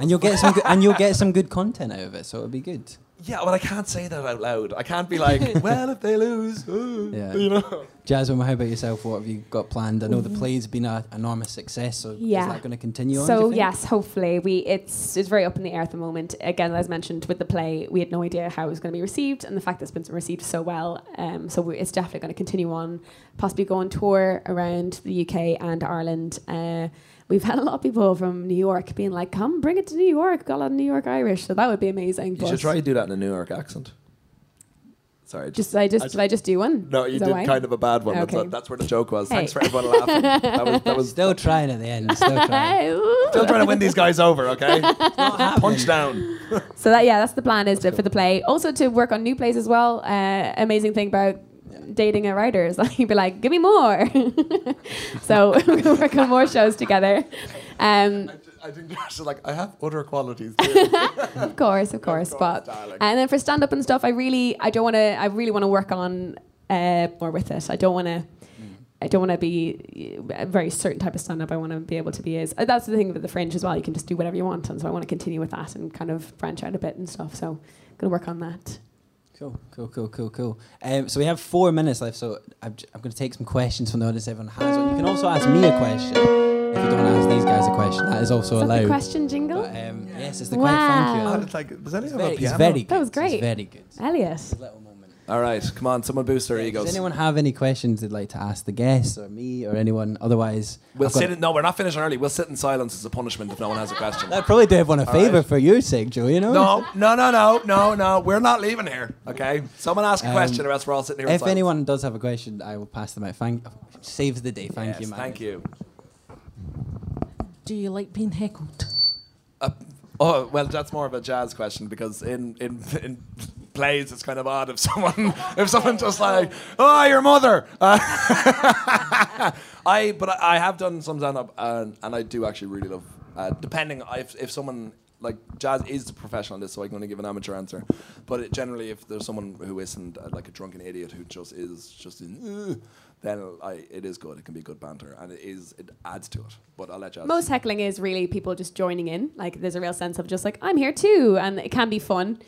Speaker 2: and you'll get some good, and you'll get some good content out of it, so it'll be good.
Speaker 4: Yeah, but I can't say that out loud. I can't be like, well, if they lose, uh,
Speaker 2: Yeah.
Speaker 4: you know.
Speaker 2: Jasmine, how about yourself? What have you got planned? I know the play's been an enormous success, so
Speaker 3: Yeah.
Speaker 2: is that going to continue on? do you
Speaker 3: So
Speaker 2: think?
Speaker 3: yes, hopefully we it's it's very up in the air at the moment. Again, as mentioned with the play, we had no idea how it was going to be received, and the fact that it's been received so well, um, so we, it's definitely going to continue on. Possibly go on tour around the UK and Ireland. Uh, we've had a lot of people from New York being like, "Come, bring it to New York." Got a lot of New York Irish, so that would be amazing.
Speaker 4: You
Speaker 3: but
Speaker 4: should try to do that in a New York accent. Sorry.
Speaker 3: Just I just
Speaker 4: I
Speaker 3: did I just do one?
Speaker 4: no, you did
Speaker 3: why?
Speaker 4: kind of a bad one.
Speaker 3: Okay.
Speaker 4: That's, that's where the joke was.
Speaker 3: Hey.
Speaker 4: Thanks for everyone laughing. That was, that was
Speaker 2: Still trying at the end. Still trying.
Speaker 4: still trying to win these guys over, okay? Punch down.
Speaker 3: So that yeah, that's the plan is to, for the play. Also to work on new plays as well. Uh, amazing thing about dating a writer is like you'd be like, give me more. so we're gonna work on more shows together. Um,
Speaker 4: I think Josh is like, I have other qualities. too.
Speaker 3: of course, of course, but
Speaker 4: darling.
Speaker 3: and then for stand up and stuff, I really I don't want to I really want to work on uh, more with it. I don't want to. I don't want to be a very certain type of stand up. I want to be able to be as. uh, That's the thing with the fringe as well. You can just do whatever you want, and so I want to continue with that and kind of branch out a bit and stuff. So, I'm gonna work on that.
Speaker 2: Cool, cool, cool, cool, cool. Um, so we have four minutes left, so I'm, j- I'm going to take some questions from the audience. Everyone has one. You can also ask me a question if you don't want to ask these guys a question. That is also
Speaker 3: Is that the
Speaker 2: allowed.
Speaker 3: question jingle?
Speaker 2: But, um, yes, it's the question. Thank you.
Speaker 3: Wow.
Speaker 4: Oh, it's like, does anyone
Speaker 2: It's
Speaker 4: have
Speaker 2: very,
Speaker 4: a
Speaker 2: it's
Speaker 4: piano?
Speaker 2: very good.
Speaker 3: That was great.
Speaker 2: It's very good.
Speaker 3: Elliot.
Speaker 2: It's a little moment.
Speaker 4: All right, come on, someone boost their egos.
Speaker 2: Does anyone have any questions they'd like to ask the guests or me or anyone? Otherwise,
Speaker 4: We'll
Speaker 2: I've
Speaker 4: sit in, no, we're not finishing early. We'll sit in silence as a punishment if no one has a question.
Speaker 2: I'd probably do everyone a favour
Speaker 4: right.
Speaker 2: for your sake, Joe. You know.
Speaker 4: No, no, no, no, no, no. We're not leaving here. Okay. Someone ask a
Speaker 2: Um,
Speaker 4: question, or else we're all sitting here.
Speaker 2: If
Speaker 4: silence.
Speaker 2: anyone does have a question, I will pass them out. Thank. Saves the day. Thank
Speaker 4: Yes,
Speaker 2: you, man.
Speaker 4: Thank you.
Speaker 5: Do you like being heckled?
Speaker 4: Uh, oh well, that's more of a jazz question because in in in plays it's kind of odd if someone if someone just like oh your mother. Uh, I but I, I have done some stand up and, and I do actually really love uh, depending if if someone like jazz is professional in this, so I'm going to give an amateur answer. But it, generally, if there's someone who isn't uh, like a drunken idiot who just is just in, "Ugh," then I, it is good. It can be good banter, and it is it adds to it. But I'll let jazz.
Speaker 3: Most heckling is really people just joining in. Like there's a real sense of just like I'm here too, and it can be fun.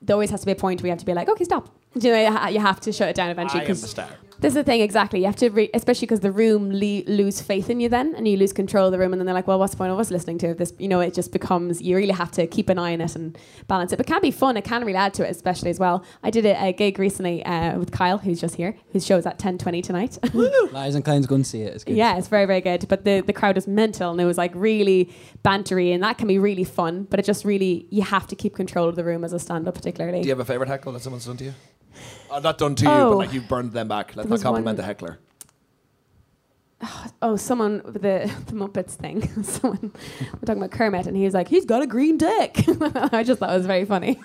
Speaker 3: There always has to be a point where you have to be like, okay, stop. Do you know, you have to shut it down eventually.
Speaker 4: I am
Speaker 3: 'cause
Speaker 4: the star.
Speaker 3: This is the thing, exactly. You have to, re- especially because the room le- lose faith in you then, and you lose control of the room, and then they're like, "Well, what's the point of us listening to it?" This, you know, it just becomes. You really have to keep an eye on it and balance it. But it can be fun. It can really add to it, especially as well. I did a, a gig recently uh, with Kyle, who's just here, whose show is at ten twenty tonight.
Speaker 2: Liars and clowns, go and see it. It's good.
Speaker 3: yeah, it's very very good. But the the crowd was mental, and it was like really bantery, and that can be really fun. But it just really you have to keep control of the room as a stand up, particularly.
Speaker 4: Do you have a favorite heckle that someone's done to you? Uh, not done to you, but
Speaker 3: Oh.
Speaker 4: like you've burned them back. Let's not compliment
Speaker 3: one-
Speaker 4: the heckler.
Speaker 3: oh, someone with the, the Muppets thing. someone we're talking about Kermit, and he was like, "He's got a green dick." I just thought it was very funny.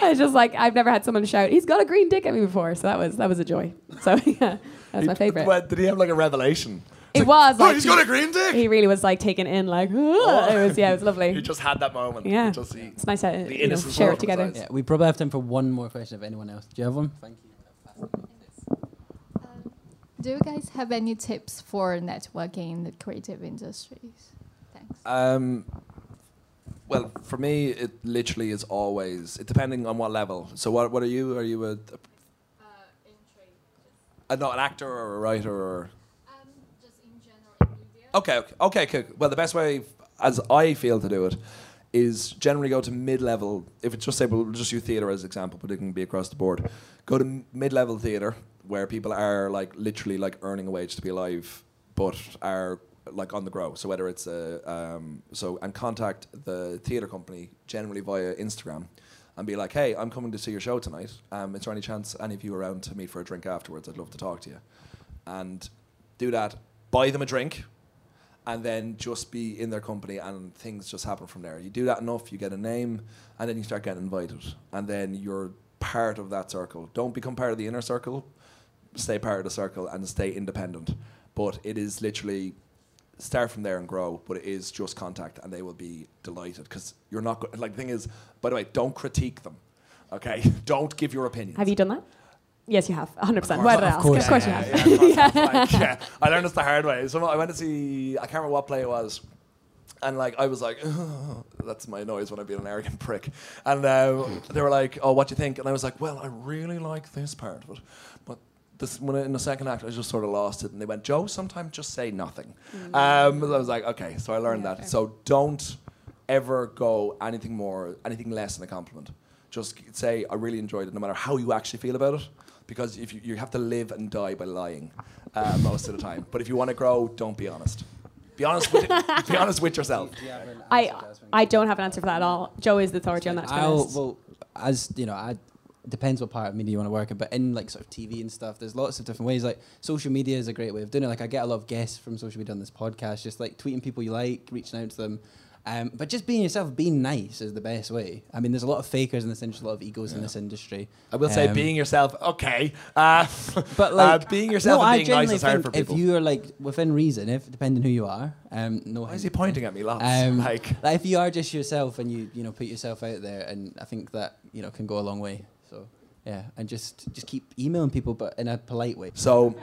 Speaker 3: I was just like, I've never had someone shout, "He's got a green dick" at me before, so that was that was a joy. So yeah, that was my favorite.
Speaker 4: What, did he have like a revelation?
Speaker 3: It was
Speaker 4: Oh,
Speaker 3: like
Speaker 4: he's got a green dick.
Speaker 3: he really was like taken in, like "Ah." it was yeah, it was lovely.
Speaker 4: He just had that moment.
Speaker 3: Yeah.
Speaker 4: Just he,
Speaker 3: It's nice to
Speaker 4: The
Speaker 3: you know, share it together.
Speaker 2: Yeah, we probably have time for one more question if anyone else. Do you have one? Thank you.
Speaker 6: Um, do you guys have any tips for networking in the creative industries? Thanks.
Speaker 4: Um, well, for me, it literally is always it depending on what level. So, what what are you? Are you a, a uh, no, an actor or a writer or? Okay, okay, okay, cool. Well, the best way, as I feel to do it, is generally go to mid-level. If it's just say, we'll just use theatre as an example, but it can be across the board. Go to mid-level theatre where people are like literally like earning a wage to be alive, but are like on the grow. So whether it's a um, so and contact the theatre company generally via Instagram. And be like, hey, I'm coming to see your show tonight. Um, is there any chance any of you around to meet for a drink afterwards? I'd love to talk to you. And do that. Buy them a drink and then just be in their company and things just happen from there. You do that enough, you get a name, and then you start getting invited. And then you're part of that circle. Don't become part of the inner circle, stay part of the circle and stay independent. But it is literally start from there and grow, but it is just contact and they will be delighted because you're not go- like the thing is, by the way, don't critique them. Okay? don't give your opinion.
Speaker 3: Have you done that? Yes, you have. 100. percent
Speaker 4: Of
Speaker 3: Why did I
Speaker 2: of
Speaker 3: ask?
Speaker 2: course.
Speaker 3: Of course you
Speaker 4: yeah,
Speaker 3: have.
Speaker 4: yeah, of course, like, yeah. I learned this the hard way. So I went to see, I can't remember what play it was. And like I was like, that's my noise when I'm being an arrogant prick. And uh, they were like, "Oh, what do you think?" And I was like, "Well, I really like this part of it, but this when in the second act, I just sort of lost it." And they went, "Joe, sometimes just say nothing." Um, I was like, "Okay," so I learned
Speaker 3: Yeah,
Speaker 4: that.
Speaker 3: fair.
Speaker 4: So don't ever go anything more, anything less than a compliment. Just say, "I really enjoyed it," no matter how you actually feel about it, because if you, you have to live and die by lying uh, most of the time. But if you want to grow, don't be honest. Be honest with be honest with yourself.
Speaker 3: I I don't have an answer for that at all. Joe is the authority on that. To
Speaker 2: I'll, well, as you know, I depends what part of media you want to work in, but in like sort of TV and stuff, there's lots of different ways. Like social media is a great way of doing it. Like I get a lot of guests from social media on this podcast, just like tweeting people you like, reaching out to them. Um, but just being yourself, being nice is the best way. I mean, there's a lot of fakers in this industry, a lot of egos in this industry.
Speaker 4: I will say,
Speaker 2: Um,
Speaker 4: being yourself. Okay, uh,
Speaker 2: But
Speaker 4: uh,
Speaker 2: like
Speaker 4: being yourself
Speaker 2: no,
Speaker 4: and
Speaker 2: I
Speaker 4: being nice is hard for people.
Speaker 2: If you are like within reason, if depending who you are, um, no.
Speaker 4: Why is he pointing at me, lots?
Speaker 2: Um,
Speaker 4: like,
Speaker 2: like if you are just yourself and you you know put yourself out there, and I think that you know can go a long way. So yeah, and just just keep emailing people, but in a polite way.
Speaker 4: so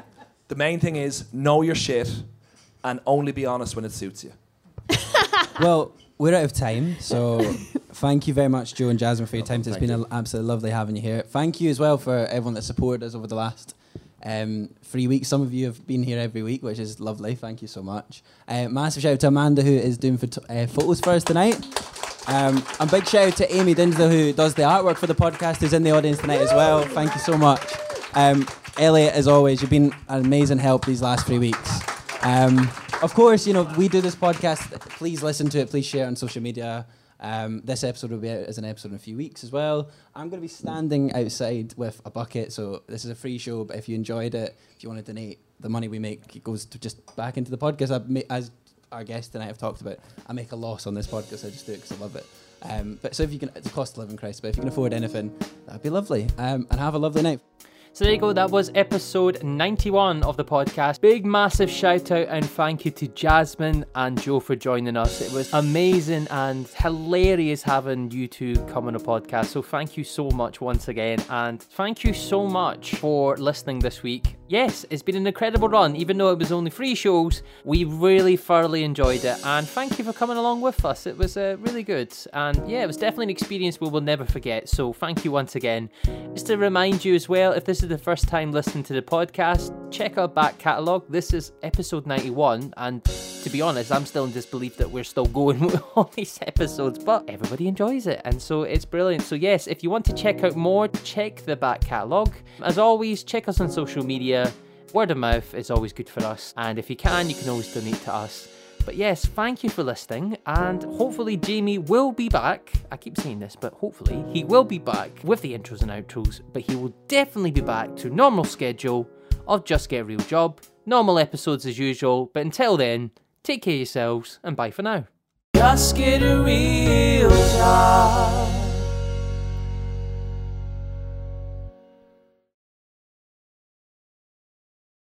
Speaker 4: the main thing is know your shit and only be honest when it suits you.
Speaker 2: Well, we're out of time, so thank you very much, Joe and Jasmine, for your time. It's been a- absolutely lovely having you here. Thank you as well for everyone that supported us over the last um, three weeks. Some of you have been here every week, which is lovely. Thank you so much. Uh, massive shout out to Amanda, who is doing phot- uh, photos for us tonight. Um, and big shout out to Amy Dinsdale, who does the artwork for the podcast, who's in the audience tonight as well. Thank you so much. Um, Elliot, as always, you've been an amazing help these last three weeks. Um, of course, you know, we do this podcast. Please listen to it. Please share on social media. Um, this episode will be out as an episode in a few weeks as well. I'm going to be standing outside with a bucket, so this is a free show. But if you enjoyed it, if you want to donate, the money we make goes just back into the podcast. Ma- As our guest tonight have talked about, I make a loss on this podcast. I just do it because I love it. Um, but so if you can, it's a cost of living crisis. But if you can afford anything, that'd be lovely. Um, and have a lovely night.
Speaker 1: So there you go, that was episode 91 of the podcast. Big massive shout out and thank you to Jasmine and Joe for joining us. It was amazing and hilarious having you two come on a podcast. So thank you so much once again and thank you so much for listening this week. Yes, it's been an incredible run, even though it was only three shows. We really thoroughly enjoyed it, and thank you for coming along with us. It was uh, really good, and yeah, it was definitely an experience we will never forget. So thank you once again. Just to remind you as well, if this is the first time listening to the podcast, check our back catalogue. This is episode 91, and to be honest, I'm still in disbelief that we're still going with all these episodes, but everybody enjoys it, and so it's brilliant. So, yes, if you want to check out more, check the back catalogue. As always, check us on social media. Word of mouth is always good for us, and if you can, you can always donate to us. But yes, thank you for listening, and hopefully Jamie will be back. I keep saying this, but hopefully he will be back with the intros and outros, but he will definitely be back to normal schedule of Just Get a Real Job. Normal episodes as usual, but until then, take care yourselves and bye for now. Just get a real job.